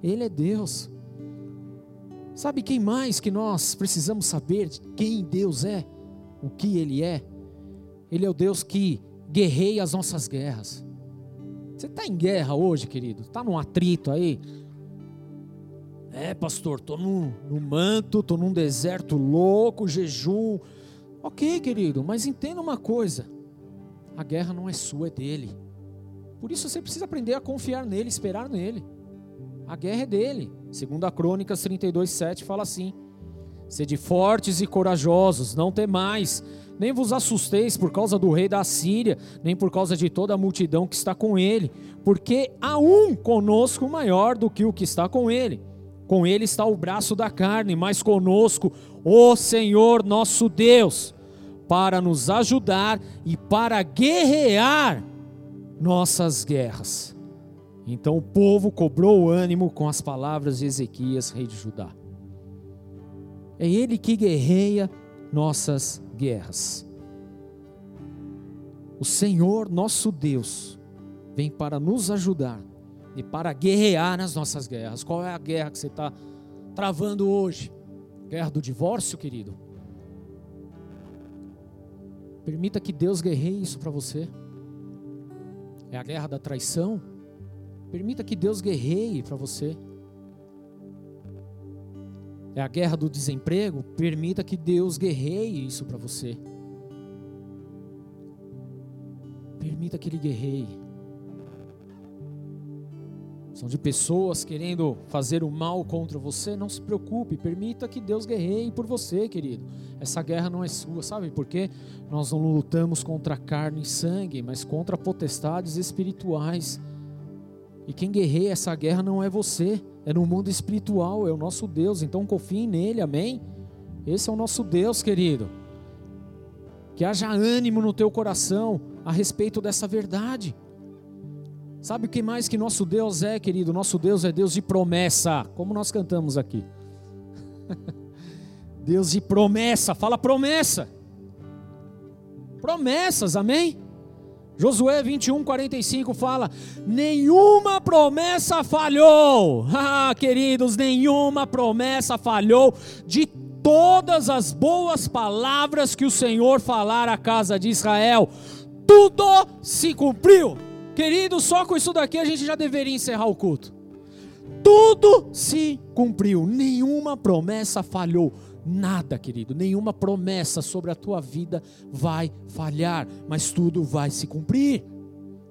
S1: Ele é Deus. Sabe quem mais que nós precisamos saber quem Deus é? O que Ele é? Ele é o Deus que guerreia as nossas guerras. Você está em guerra hoje, querido? Está num atrito aí? É, pastor, estou no, no manto, estou num deserto louco, jejum, Ok, querido, mas entenda uma coisa: a guerra não é sua, é dele. Por isso você precisa aprender a confiar nele, esperar nele. A guerra é dele. Segundo a Crônicas 32:7 fala assim: Sede fortes e corajosos, não temais, nem vos assusteis por causa do rei da Síria, nem por causa de toda a multidão que está com ele, porque há um conosco maior do que o que está com ele. Com ele está o braço da carne, mas conosco o Senhor nosso Deus, para nos ajudar e para guerrear nossas guerras. Então o povo cobrou o ânimo com as palavras de Ezequias, rei de Judá. É ele que guerreia nossas guerras. O Senhor nosso Deus vem para nos ajudar e para guerrear nas nossas guerras. Qual é a guerra que você está travando hoje? Guerra do divórcio, querido? Permita que Deus guerreie isso para você. É a guerra da traição? Permita que Deus guerreie para você. É a guerra do desemprego? Permita que Deus guerreie isso para você. Permita que Ele guerreie. São de pessoas querendo fazer o mal contra você, não se preocupe, permita que Deus guerreie por você, querido. Essa guerra não é sua, sabe por quê? Nós não lutamos contra carne e sangue, mas contra potestades espirituais. E quem guerreia essa guerra não é você, é no mundo espiritual, é o nosso Deus, então confie nele, amém? Esse é o nosso Deus, querido. Que haja ânimo no teu coração a respeito dessa verdade. Sabe o que mais que nosso Deus é, querido? Nosso Deus é Deus de promessa, como nós cantamos aqui. Deus de promessa, fala promessa. Promessas, amém? Josué 21, 45 fala: Nenhuma promessa falhou, ah, queridos, nenhuma promessa falhou de todas as boas palavras que o Senhor falar à casa de Israel, tudo se cumpriu. Querido, só com isso daqui a gente já deveria encerrar o culto. Tudo se cumpriu, nenhuma promessa falhou. Nada, querido, nenhuma promessa sobre a tua vida vai falhar, mas tudo vai se cumprir.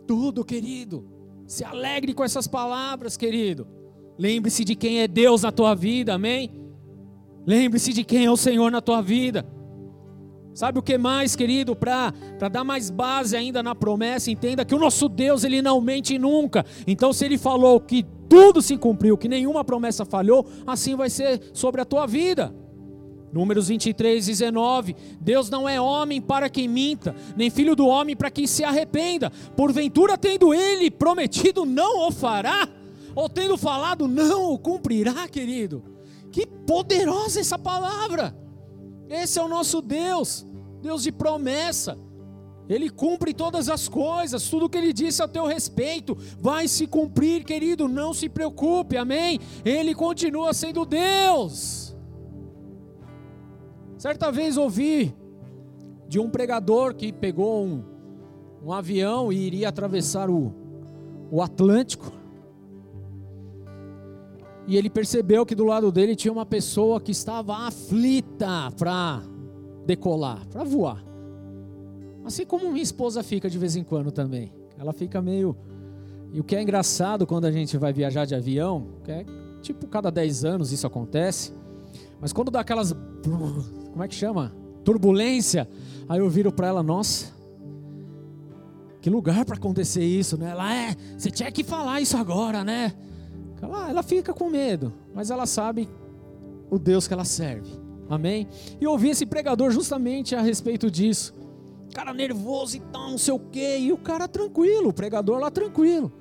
S1: Tudo, querido. Se alegre com essas palavras, querido. Lembre-se de quem é Deus na tua vida, amém? Lembre-se de quem é o Senhor na tua vida. Sabe o que mais, querido? Para dar mais base ainda na promessa, entenda que o nosso Deus, ele não mente nunca. Então, se ele falou que tudo se cumpriu, que nenhuma promessa falhou, assim vai ser sobre a tua vida. Números 23, 19. Deus não é homem para quem minta, nem filho do homem para quem se arrependa. Porventura, tendo ele prometido, não o fará? Ou tendo falado, não o cumprirá, querido? Que poderosa essa palavra! Esse é o nosso Deus, Deus de promessa. Ele cumpre todas as coisas, tudo que ele disse a teu respeito vai se cumprir, querido, não se preocupe, amém? Ele continua sendo Deus. Certa vez ouvi de um pregador que pegou um, um avião e iria atravessar o, o Atlântico. E ele percebeu que do lado dele tinha uma pessoa que estava aflita para decolar, para voar. Assim como minha esposa fica de vez em quando também. Ela fica meio. E o que é engraçado quando a gente vai viajar de avião, que é tipo cada 10 anos isso acontece, mas quando dá aquelas. Como é que chama? Turbulência. Aí eu viro para ela, nossa, que lugar para acontecer isso, né? Ela é, você tinha que falar isso agora, né? Ela, ela fica com medo, mas ela sabe o Deus que ela serve. Amém? E eu ouvi esse pregador justamente a respeito disso. Cara nervoso e tal, não sei o quê. E o cara tranquilo, o pregador lá tranquilo.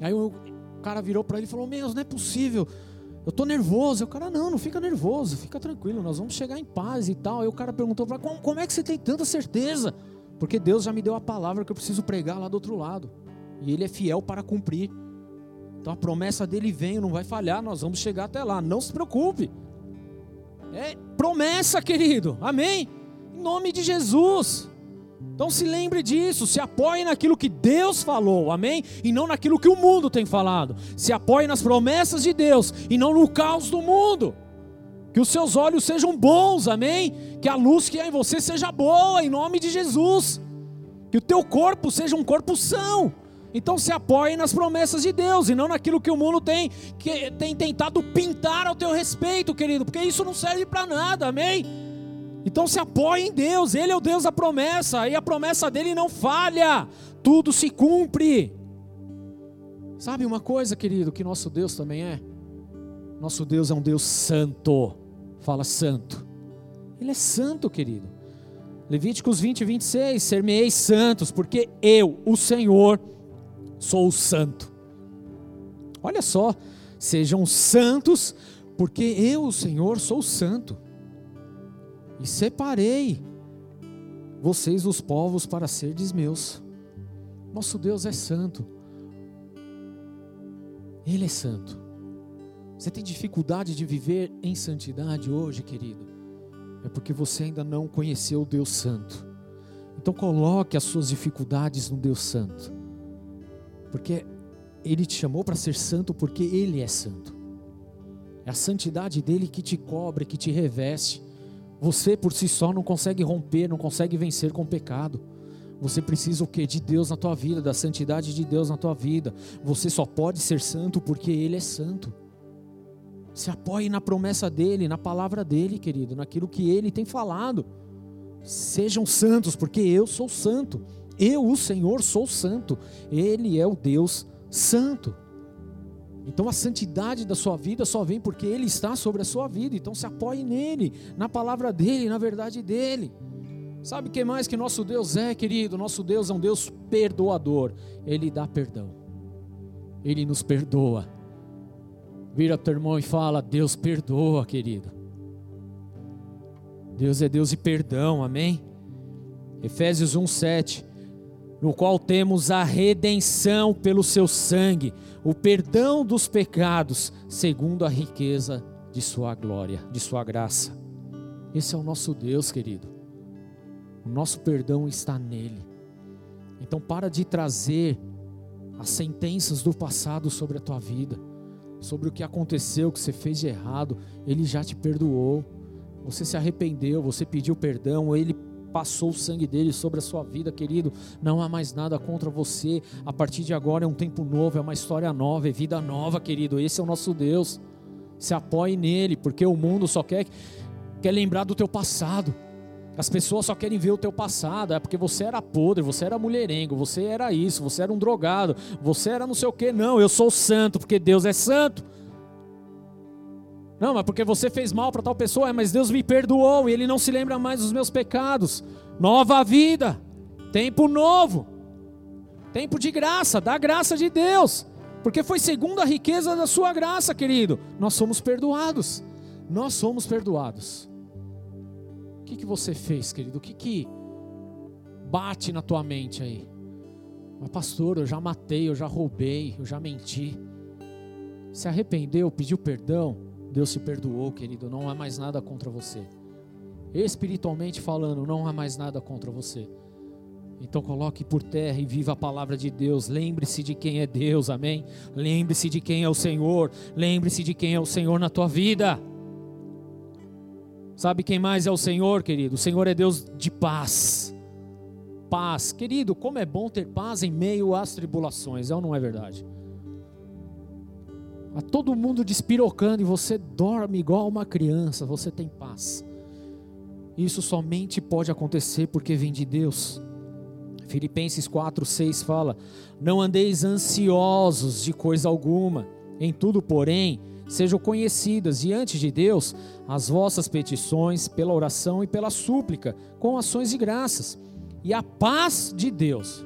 S1: Aí o cara virou para ele e falou: Meu, não é possível. Eu tô nervoso. O cara, não, não fica nervoso, fica tranquilo, nós vamos chegar em paz e tal. Aí o cara perguntou como, como é que você tem tanta certeza? Porque Deus já me deu a palavra que eu preciso pregar lá do outro lado. E Ele é fiel para cumprir. Então a promessa dele vem, não vai falhar, nós vamos chegar até lá. Não se preocupe. É promessa, querido. Amém? Em nome de Jesus. Então se lembre disso, se apoie naquilo que Deus falou, amém? E não naquilo que o mundo tem falado. Se apoie nas promessas de Deus e não no caos do mundo. Que os seus olhos sejam bons, amém? Que a luz que há em você seja boa, em nome de Jesus. Que o teu corpo seja um corpo são então se apoie nas promessas de Deus e não naquilo que o mundo tem, que, tem tentado pintar ao teu respeito, querido, porque isso não serve para nada, amém? Então se apoie em Deus, Ele é o Deus da promessa, e a promessa dele não falha, tudo se cumpre. Sabe uma coisa, querido, que nosso Deus também é? Nosso Deus é um Deus santo, fala santo, Ele é santo, querido. Levíticos 20, 26, ser-me-eis santos, porque eu, o Senhor, sou santo. Olha só, sejam santos, porque eu, o Senhor, sou santo. E separei vocês, os povos, para serdes meus. Nosso Deus é santo. Ele é santo. Você tem dificuldade de viver em santidade hoje, querido? É porque você ainda não conheceu o Deus Santo. Então coloque as suas dificuldades no Deus Santo. Porque Ele te chamou para ser santo porque Ele é santo. É a santidade dele que te cobre, que te reveste. Você por si só não consegue romper, não consegue vencer com o pecado. Você precisa o que? De Deus na tua vida, da santidade de Deus na tua vida. Você só pode ser santo porque Ele é santo. Se apoie na promessa dEle, na palavra dEle, querido, naquilo que Ele tem falado. Sejam santos, porque eu sou santo. Eu, o Senhor, sou santo. Ele é o Deus santo. Então a santidade da sua vida só vem porque Ele está sobre a sua vida. Então se apoie nele, na palavra dele, na verdade dele. Sabe o que mais que nosso Deus é, querido? Nosso Deus é um Deus perdoador. Ele dá perdão. Ele nos perdoa. Vira teu irmão e fala: Deus perdoa, querido. Deus é Deus de perdão, amém? Efésios 1, 7 no qual temos a redenção pelo seu sangue, o perdão dos pecados, segundo a riqueza de sua glória, de sua graça. Esse é o nosso Deus, querido. O nosso perdão está nele. Então para de trazer as sentenças do passado sobre a tua vida, sobre o que aconteceu, o que você fez de errado, ele já te perdoou. Você se arrependeu, você pediu perdão, ele passou o sangue dele sobre a sua vida, querido. Não há mais nada contra você. A partir de agora é um tempo novo, é uma história nova, é vida nova, querido. Esse é o nosso Deus. Se apoie nele, porque o mundo só quer, quer lembrar do teu passado. As pessoas só querem ver o teu passado, é porque você era podre, você era mulherengo, você era isso, você era um drogado, você era não sei o que. Não, eu sou santo, porque Deus é santo. Não, mas porque você fez mal para tal pessoa, é, mas Deus me perdoou e Ele não se lembra mais dos meus pecados. Nova vida, tempo novo, tempo de graça, da graça de Deus, porque foi segundo a riqueza da Sua graça, querido. Nós somos perdoados, nós somos perdoados. O que, que você fez, querido? O que, que bate na tua mente aí? Mas, pastor, eu já matei, eu já roubei, eu já menti. Se arrependeu, pediu perdão, Deus se perdoou, querido. Não há mais nada contra você. Espiritualmente falando, não há mais nada contra você. Então coloque por terra e viva a palavra de Deus. Lembre-se de quem é Deus, amém? Lembre-se de quem é o Senhor. Lembre-se de quem é o Senhor na tua vida. Sabe quem mais é o Senhor, querido? O Senhor é Deus de paz. Paz, querido, como é bom ter paz em meio às tribulações, é ou não é verdade? A todo mundo despirocando e você dorme igual uma criança, você tem paz. Isso somente pode acontecer porque vem de Deus. Filipenses 4, 6 fala: Não andeis ansiosos de coisa alguma, em tudo, porém, sejam conhecidas diante de Deus as vossas petições pela oração e pela súplica, com ações e graças. E a paz de Deus,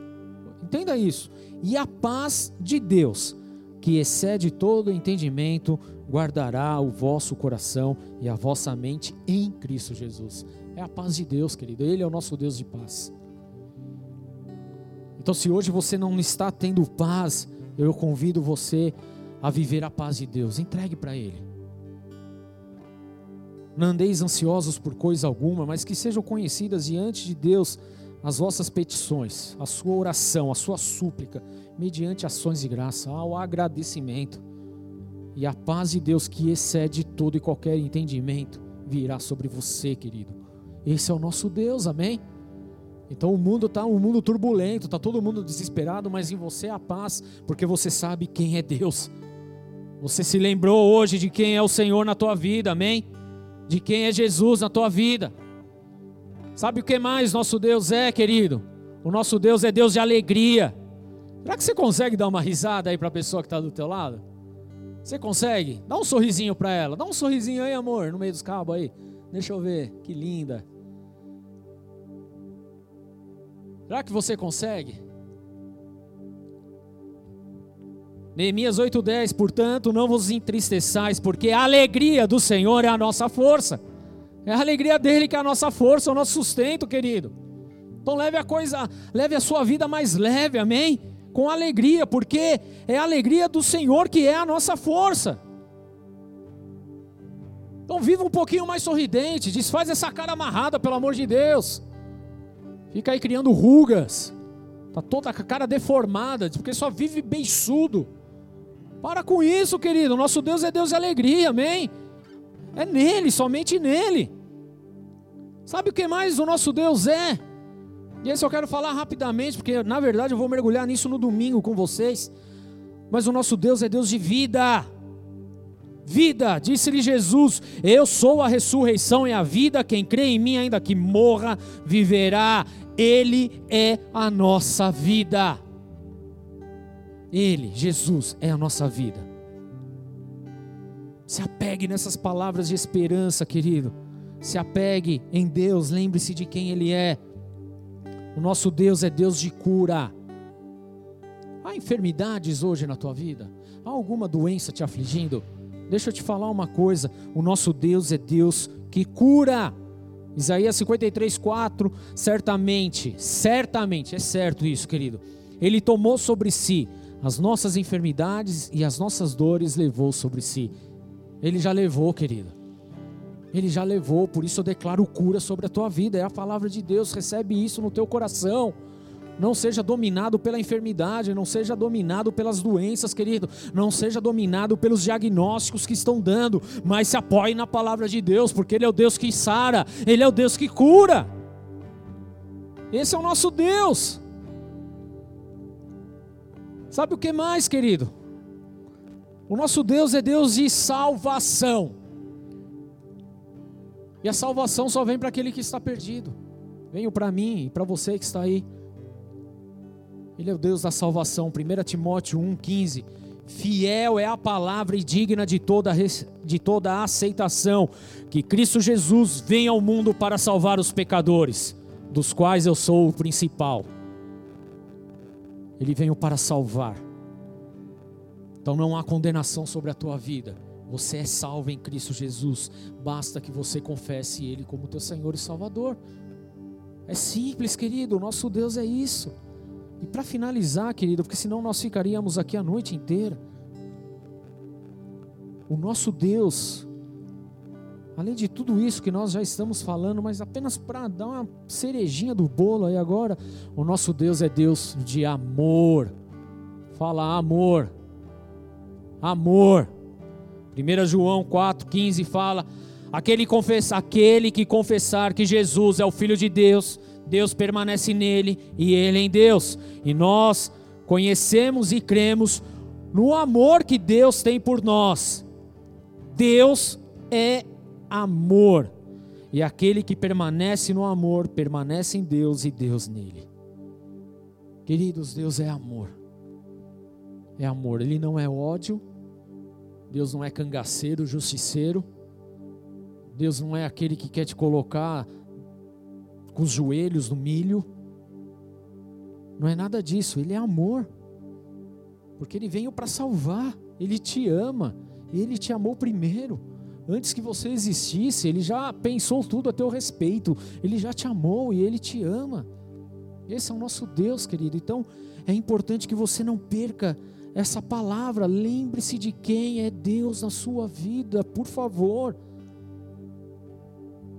S1: entenda isso, e a paz de Deus, que excede todo entendimento, guardará o vosso coração e a vossa mente em Cristo Jesus. É a paz de Deus, querido, Ele é o nosso Deus de paz. Então, se hoje você não está tendo paz, eu convido você a viver a paz de Deus. Entregue para Ele. Não andeis ansiosos por coisa alguma, mas que sejam conhecidas diante de Deus as vossas petições, a sua oração, a sua súplica, mediante ações de graça, ao agradecimento. E a paz de Deus que excede todo e qualquer entendimento virá sobre você, querido. Esse é o nosso Deus, amém? Então o mundo está um mundo turbulento, está todo mundo desesperado, mas em você há paz, porque você sabe quem é Deus. Você se lembrou hoje de quem é o Senhor na tua vida, amém? De quem é Jesus na tua vida. Sabe o que mais nosso Deus é, querido? O nosso Deus é Deus de alegria. Será que você consegue dar uma risada aí para a pessoa que está do teu lado? Você consegue? Dá um sorrisinho para ela. Dá um sorrisinho aí, amor, no meio dos cabos aí. Deixa eu ver. Que linda. Será que você consegue? Neemias 8:10, portanto, não vos entristeçais, porque a alegria do Senhor é a nossa força. É a alegria dele que é a nossa força, o nosso sustento, querido. Então leve a coisa, leve a sua vida mais leve, amém? Com alegria, porque é a alegria do Senhor que é a nossa força. Então viva um pouquinho mais sorridente, desfaz essa cara amarrada, pelo amor de Deus. Fica aí criando rugas. Tá toda a cara deformada, porque só vive beiçudo. Para com isso, querido. Nosso Deus é Deus de alegria, amém? É nele, somente nele. Sabe o que mais o nosso Deus é? E esse eu quero falar rapidamente, porque na verdade eu vou mergulhar nisso no domingo com vocês. Mas o nosso Deus é Deus de vida. Vida, disse-lhe Jesus: Eu sou a ressurreição e a vida. Quem crê em mim, ainda que morra, viverá. Ele é a nossa vida. Ele, Jesus, é a nossa vida. Se apegue nessas palavras de esperança, querido. Se apegue em Deus, lembre-se de quem Ele é. O nosso Deus é Deus de cura. Há enfermidades hoje na tua vida? Há alguma doença te afligindo? Deixa eu te falar uma coisa: o nosso Deus é Deus que cura. Isaías 53, 4, certamente, certamente, é certo isso, querido. Ele tomou sobre si as nossas enfermidades e as nossas dores levou sobre si. Ele já levou, querido. Ele já levou, por isso eu declaro cura sobre a tua vida. É a palavra de Deus, recebe isso no teu coração. Não seja dominado pela enfermidade, não seja dominado pelas doenças, querido. Não seja dominado pelos diagnósticos que estão dando, mas se apoie na palavra de Deus, porque Ele é o Deus que sara, Ele é o Deus que cura. Esse é o nosso Deus. Sabe o que mais, querido? O nosso Deus é Deus de salvação. E a salvação só vem para aquele que está perdido. Veio para mim e para você que está aí. Ele é o Deus da salvação. 1 Timóteo 1,15. Fiel é a palavra e digna de toda, de toda a aceitação que Cristo Jesus vem ao mundo para salvar os pecadores, dos quais eu sou o principal. Ele veio para salvar. Então não há condenação sobre a tua vida. Você é salvo em Cristo Jesus. Basta que você confesse Ele como teu Senhor e Salvador. É simples, querido. O nosso Deus é isso. E para finalizar, querido, porque senão nós ficaríamos aqui a noite inteira. O nosso Deus, além de tudo isso que nós já estamos falando, mas apenas para dar uma cerejinha do bolo aí agora, o nosso Deus é Deus de amor. Fala amor. Amor. 1 João 4,15 fala: aquele, confessa, aquele que confessar que Jesus é o Filho de Deus, Deus permanece nele e ele em Deus. E nós conhecemos e cremos no amor que Deus tem por nós. Deus é amor. E aquele que permanece no amor, permanece em Deus e Deus nele. Queridos, Deus é amor. É amor, ele não é ódio, Deus não é cangaceiro, justiceiro. Deus não é aquele que quer te colocar com os joelhos no milho. Não é nada disso, Ele é amor. Porque Ele veio para salvar, Ele te ama, Ele te amou primeiro. Antes que você existisse, Ele já pensou tudo a teu respeito, Ele já te amou e Ele te ama. Esse é o nosso Deus, querido. Então é importante que você não perca essa palavra. Lembre-se de quem é Deus na sua vida, por favor.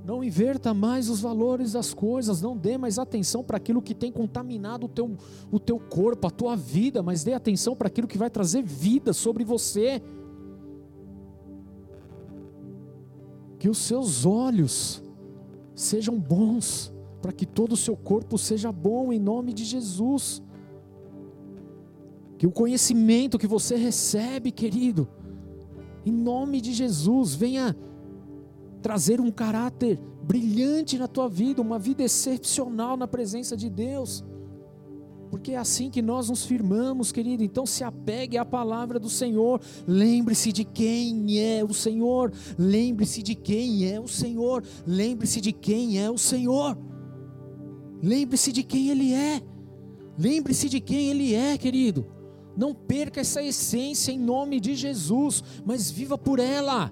S1: Não inverta mais os valores das coisas, não dê mais atenção para aquilo que tem contaminado o teu, o teu corpo, a tua vida, mas dê atenção para aquilo que vai trazer vida sobre você. Que os seus olhos sejam bons, para que todo o seu corpo seja bom, em nome de Jesus. Que o conhecimento que você recebe, querido, em nome de Jesus, venha trazer um caráter brilhante na tua vida, uma vida excepcional na presença de Deus. Porque é assim que nós nos firmamos, querido. Então se apegue à palavra do Senhor. Lembre-se de quem é o Senhor. Lembre-se de quem é o Senhor. Lembre-se de quem é o Senhor. Lembre-se de quem Ele é. Lembre-se de quem Ele é, querido. Não perca essa essência em nome de Jesus, mas viva por ela.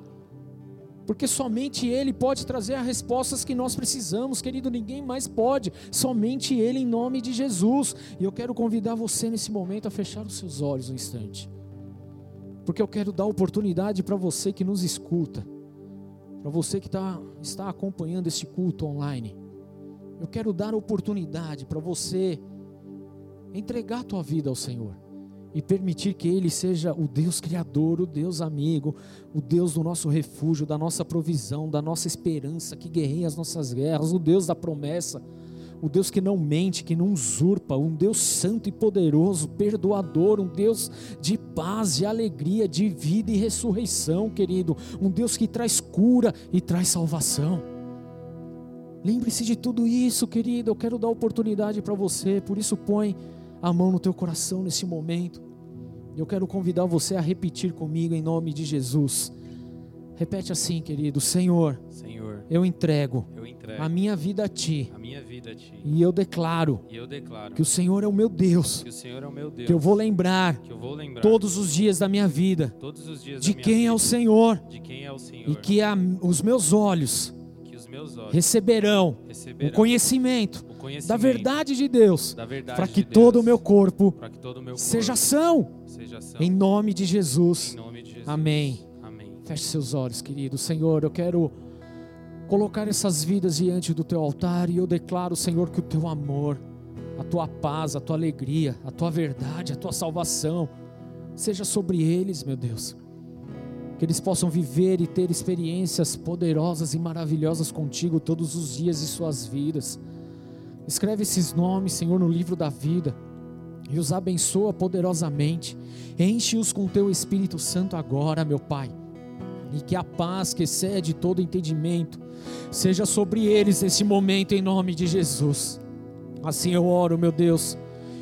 S1: Porque somente Ele pode trazer as respostas que nós precisamos, querido. Ninguém mais pode, somente Ele em nome de Jesus. E eu quero convidar você nesse momento a fechar os seus olhos um instante, porque eu quero dar oportunidade para você que nos escuta, para você que tá, está acompanhando este culto online. Eu quero dar oportunidade para você entregar a tua vida ao Senhor e permitir que Ele seja o Deus Criador, o Deus amigo, o Deus do nosso refúgio, da nossa provisão, da nossa esperança, que guerreia as nossas guerras, o Deus da promessa, o Deus que não mente, que não usurpa, um Deus santo e poderoso, perdoador, um Deus de paz e alegria, de vida e ressurreição, querido, um Deus que traz cura e traz salvação. Lembre-se de tudo isso, querido. Eu quero dar oportunidade para você, por isso põe a mão no teu coração nesse momento. Eu quero convidar você a repetir comigo em nome de Jesus. Repete assim, querido: Senhor,
S2: Senhor,
S1: eu entrego,
S2: eu entrego
S1: a minha vida a ti.
S2: a minha vida a ti.
S1: E eu declaro
S2: E eu declaro
S1: que o Senhor é o meu Deus,
S2: que o Senhor é o meu Deus.
S1: que eu vou lembrar
S2: eu vou lembrar
S1: todos os dias da minha vida de quem é o
S2: vida,
S1: Senhor
S2: de quem é o Senhor
S1: e que a, os meus olhos
S2: meus olhos
S1: receberão o
S2: receberão
S1: conhecimento
S2: o conhecimento
S1: da verdade de Deus, para que
S2: de
S1: todo
S2: Deus,
S1: o meu corpo
S2: para que todo o meu
S1: seja
S2: corpo
S1: são,
S2: seja são
S1: em nome de Jesus.
S2: nome de Jesus.
S1: Amém.
S2: Amém.
S1: Feche seus olhos, querido. Senhor, eu quero colocar essas vidas diante do teu altar e eu declaro, Senhor, que o teu amor, a tua paz, a tua alegria, a tua verdade, a tua salvação seja sobre eles, meu Deus. Que eles possam viver e ter experiências poderosas e maravilhosas contigo todos os dias de suas vidas. Escreve esses nomes, Senhor, no livro da vida e os abençoa poderosamente. Enche-os com teu Espírito Santo agora, meu Pai. E que a paz que excede todo entendimento seja sobre eles nesse momento, em nome de Jesus. Assim eu oro, meu Deus,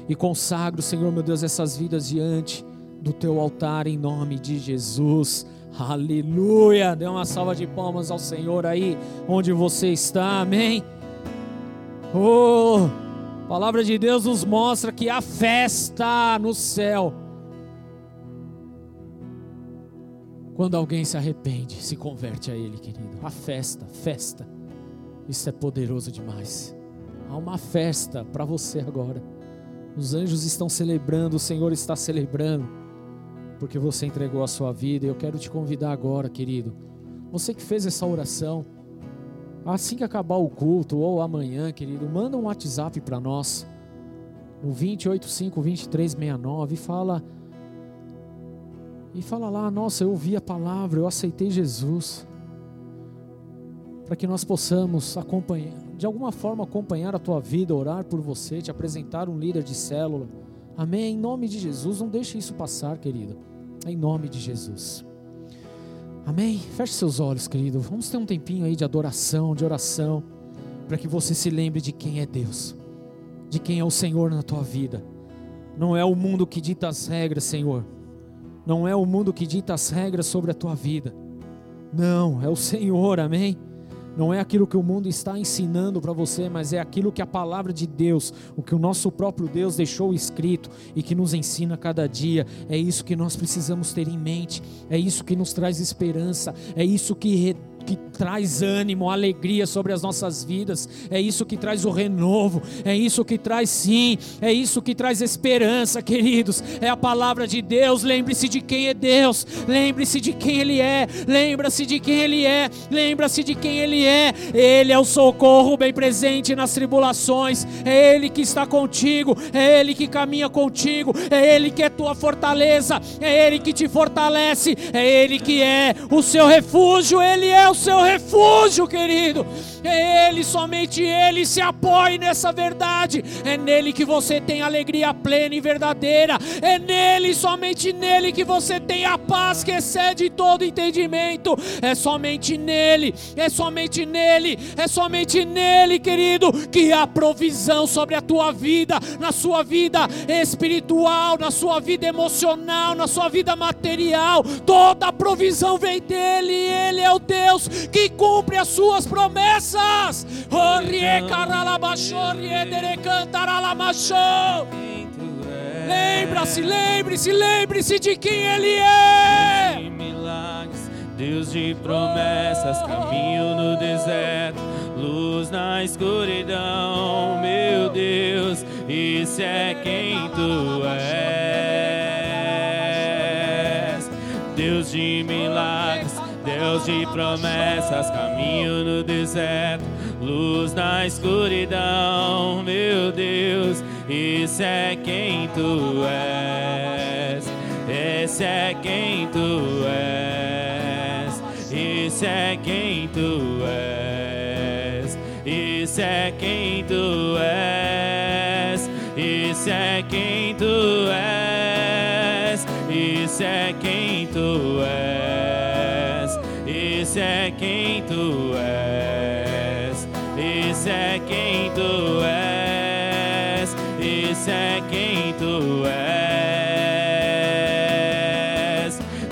S1: e consagro, Senhor, meu Deus, essas vidas diante do teu altar, em nome de Jesus. Aleluia! Dê uma salva de palmas ao Senhor aí onde você está, amém? Oh, a palavra de Deus nos mostra que há festa no céu. Quando alguém se arrepende, se converte a Ele, querido. A festa, festa. Isso é poderoso demais. Há uma festa para você agora. Os anjos estão celebrando, o Senhor está celebrando, porque você entregou a sua vida. Eu quero te convidar agora, querido. Você que fez essa oração, assim que acabar o culto ou amanhã, querido, manda um WhatsApp para nós no 285 2369 e fala e fala lá, nossa, eu ouvi a palavra, eu aceitei Jesus. Para que nós possamos acompanhar, de alguma forma acompanhar a tua vida, orar por você, te apresentar um líder de célula. Amém? Em nome de Jesus, não deixe isso passar, querido. Em nome de Jesus. Amém? Feche seus olhos, querido. Vamos ter um tempinho aí de adoração, de oração, para que você se lembre de quem é Deus, de quem é o Senhor na tua vida. Não é o mundo que dita as regras, Senhor não é o mundo que dita as regras sobre a tua vida. Não, é o Senhor, amém? Não é aquilo que o mundo está ensinando para você, mas é aquilo que a palavra de Deus, o que o nosso próprio Deus deixou escrito e que nos ensina cada dia. É isso que nós precisamos ter em mente, é isso que nos traz esperança, é isso que que traz ânimo, alegria sobre as nossas vidas, é isso que traz o renovo, é isso que traz sim, é isso que traz esperança, queridos. É a palavra de Deus. Lembre-se de quem é Deus, lembre-se de quem Ele é, lembra-se de quem Ele é, lembra-se de quem Ele é. Ele é o socorro bem presente nas tribulações, é Ele que está contigo, é Ele que caminha contigo, é Ele que é tua fortaleza, é Ele que te fortalece, é Ele que é o seu refúgio, Ele é o seu refúgio, querido. É Ele, somente Ele se apoie nessa verdade. É nele que você tem alegria plena e verdadeira. É nele, somente nele, que você tem a paz que excede todo entendimento. É somente nele, é somente nele, é somente nele, querido, que há provisão sobre a tua vida, na sua vida espiritual, na sua vida emocional, na sua vida material. Toda provisão vem dele. Ele é o Deus que cumpre as suas promessas. Lembra-se, lembre-se, lembre-se de quem Ele é.
S2: Deus de promessas, caminho no deserto, luz na escuridão, meu Deus, isso é quem tu és. Deus de milagres, Deus de promessas, caminho no deserto, luz na escuridão, meu Deus, isso é quem tu és, esse é quem tu és, isso é quem tu és, isso é quem tu és, isso é quem tu és, isso é quem isso é quem tu és.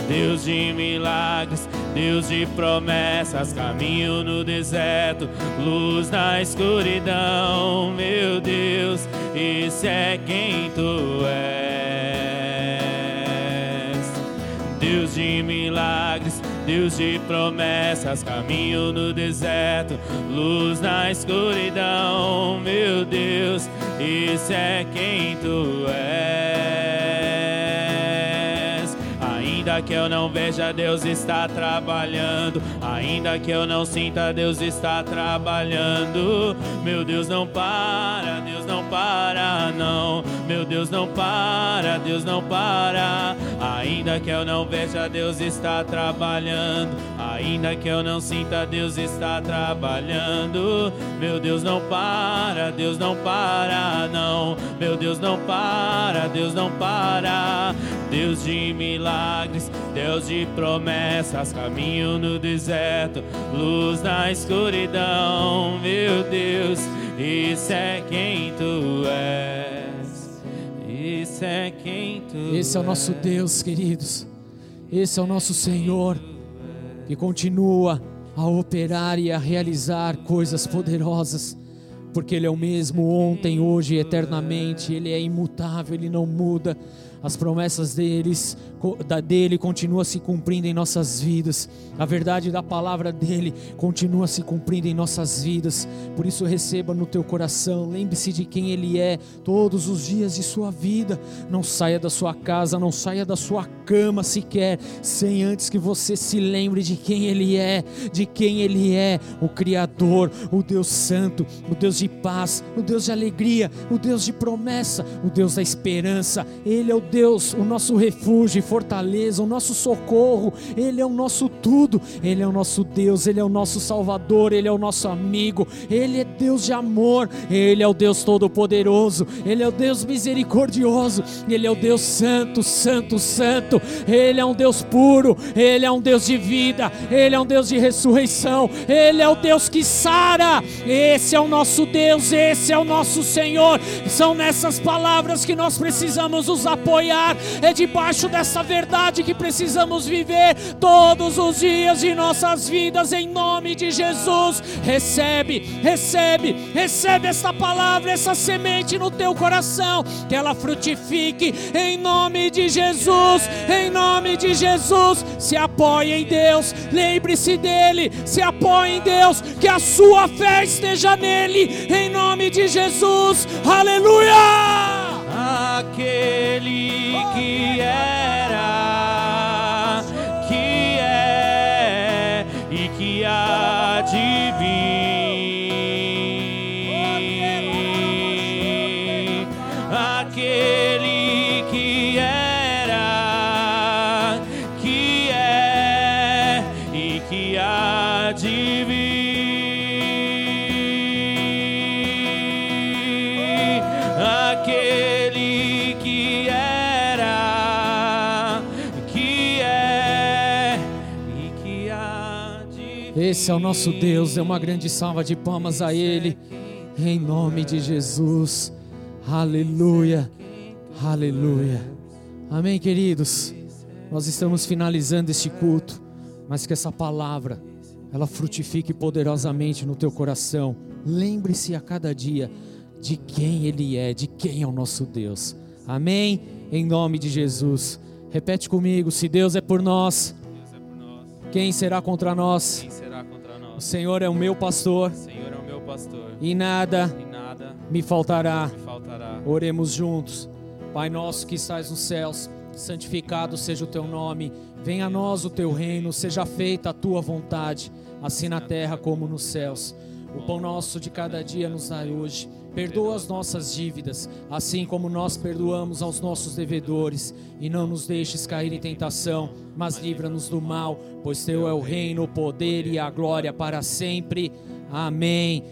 S2: Deus de milagres, Deus de promessas, caminho no deserto, luz na escuridão, meu Deus, isso é quem tu és. Deus de milagres, Deus de promessas, caminho no deserto, luz na escuridão, meu Deus, isso é quem tu és. Ainda que eu não veja, Deus está trabalhando. Ainda que eu não sinta, Deus está trabalhando. Meu Deus não para, Deus não para, não. Meu Deus não para, Deus não para. Ainda que eu não veja, Deus está trabalhando. Ainda que eu não sinta, Deus está trabalhando. Meu Deus não para, Deus não para, não. Meu Deus não para, Deus não para. Deus de milagres, Deus de promessas, caminho no deserto, luz na escuridão, meu Deus, isso é quem tu és.
S1: Esse é o nosso. Deus, queridos. Esse é o nosso Senhor que continua a operar e a realizar coisas poderosas, porque Ele é o mesmo ontem, hoje e eternamente. Ele é imutável, Ele não muda. As promessas deles, da dele continua se cumprindo em nossas vidas. A verdade da palavra dele continua se cumprindo em nossas vidas. Por isso receba no teu coração. Lembre-se de quem ele é todos os dias de sua vida. Não saia da sua casa, não saia da sua cama sequer, sem antes que você se lembre de quem ele é, de quem ele é, o criador, o Deus santo, o Deus de paz, o Deus de alegria, o Deus de promessa, o Deus da esperança. Ele é o Deus, o nosso refúgio e fortaleza, o nosso socorro. Ele é o nosso tudo. Ele é o nosso Deus, ele é o nosso Salvador, ele é o nosso amigo. Ele é Deus de amor, ele é o Deus todo-poderoso, ele é o Deus misericordioso, ele é o Deus santo, santo, santo. Ele é um Deus puro, ele é um Deus de vida, ele é um Deus de ressurreição, ele é o Deus que sara. Esse é o nosso Deus, esse é o nosso Senhor. São nessas palavras que nós precisamos nos apoiar, é debaixo dessa verdade que precisamos viver todos os dias de nossas vidas, em nome de Jesus. Recebe, recebe, recebe esta palavra, essa semente no teu coração, que ela frutifique em nome de Jesus, em nome de Jesus. Se apoie em Deus, lembre-se dele, se apoie em Deus, que a sua fé esteja nele, em nome de Jesus. Aleluia!
S2: Aquele que era,
S1: Esse é o nosso Deus, dê uma grande salva de palmas a Ele, em nome de Jesus. Aleluia, aleluia. Amém, queridos. Nós estamos finalizando este culto, mas que essa palavra ela frutifique poderosamente no teu coração. Lembre-se a cada dia de quem Ele é, de quem é o nosso Deus. Amém? Em nome de Jesus. Repete comigo: se Deus é por nós,
S2: Deus é por nós.
S1: quem será contra nós? O? Senhor é o meu pastor
S2: é o meu pastor.
S1: e nada
S2: E nada
S1: me faltará.
S2: me faltará.
S1: Oremos juntos. Pai nosso que estás nos céus, santificado seja o teu nome. Venha a nós o teu reino, seja feita a tua vontade, assim na terra como nos céus. O pão nosso de cada dia nos dai hoje. Perdoa as nossas dívidas, assim como nós perdoamos aos nossos devedores, e não nos deixes cair em tentação, mas livra-nos do mal, pois teu é o reino, o poder e a glória para sempre. Amém.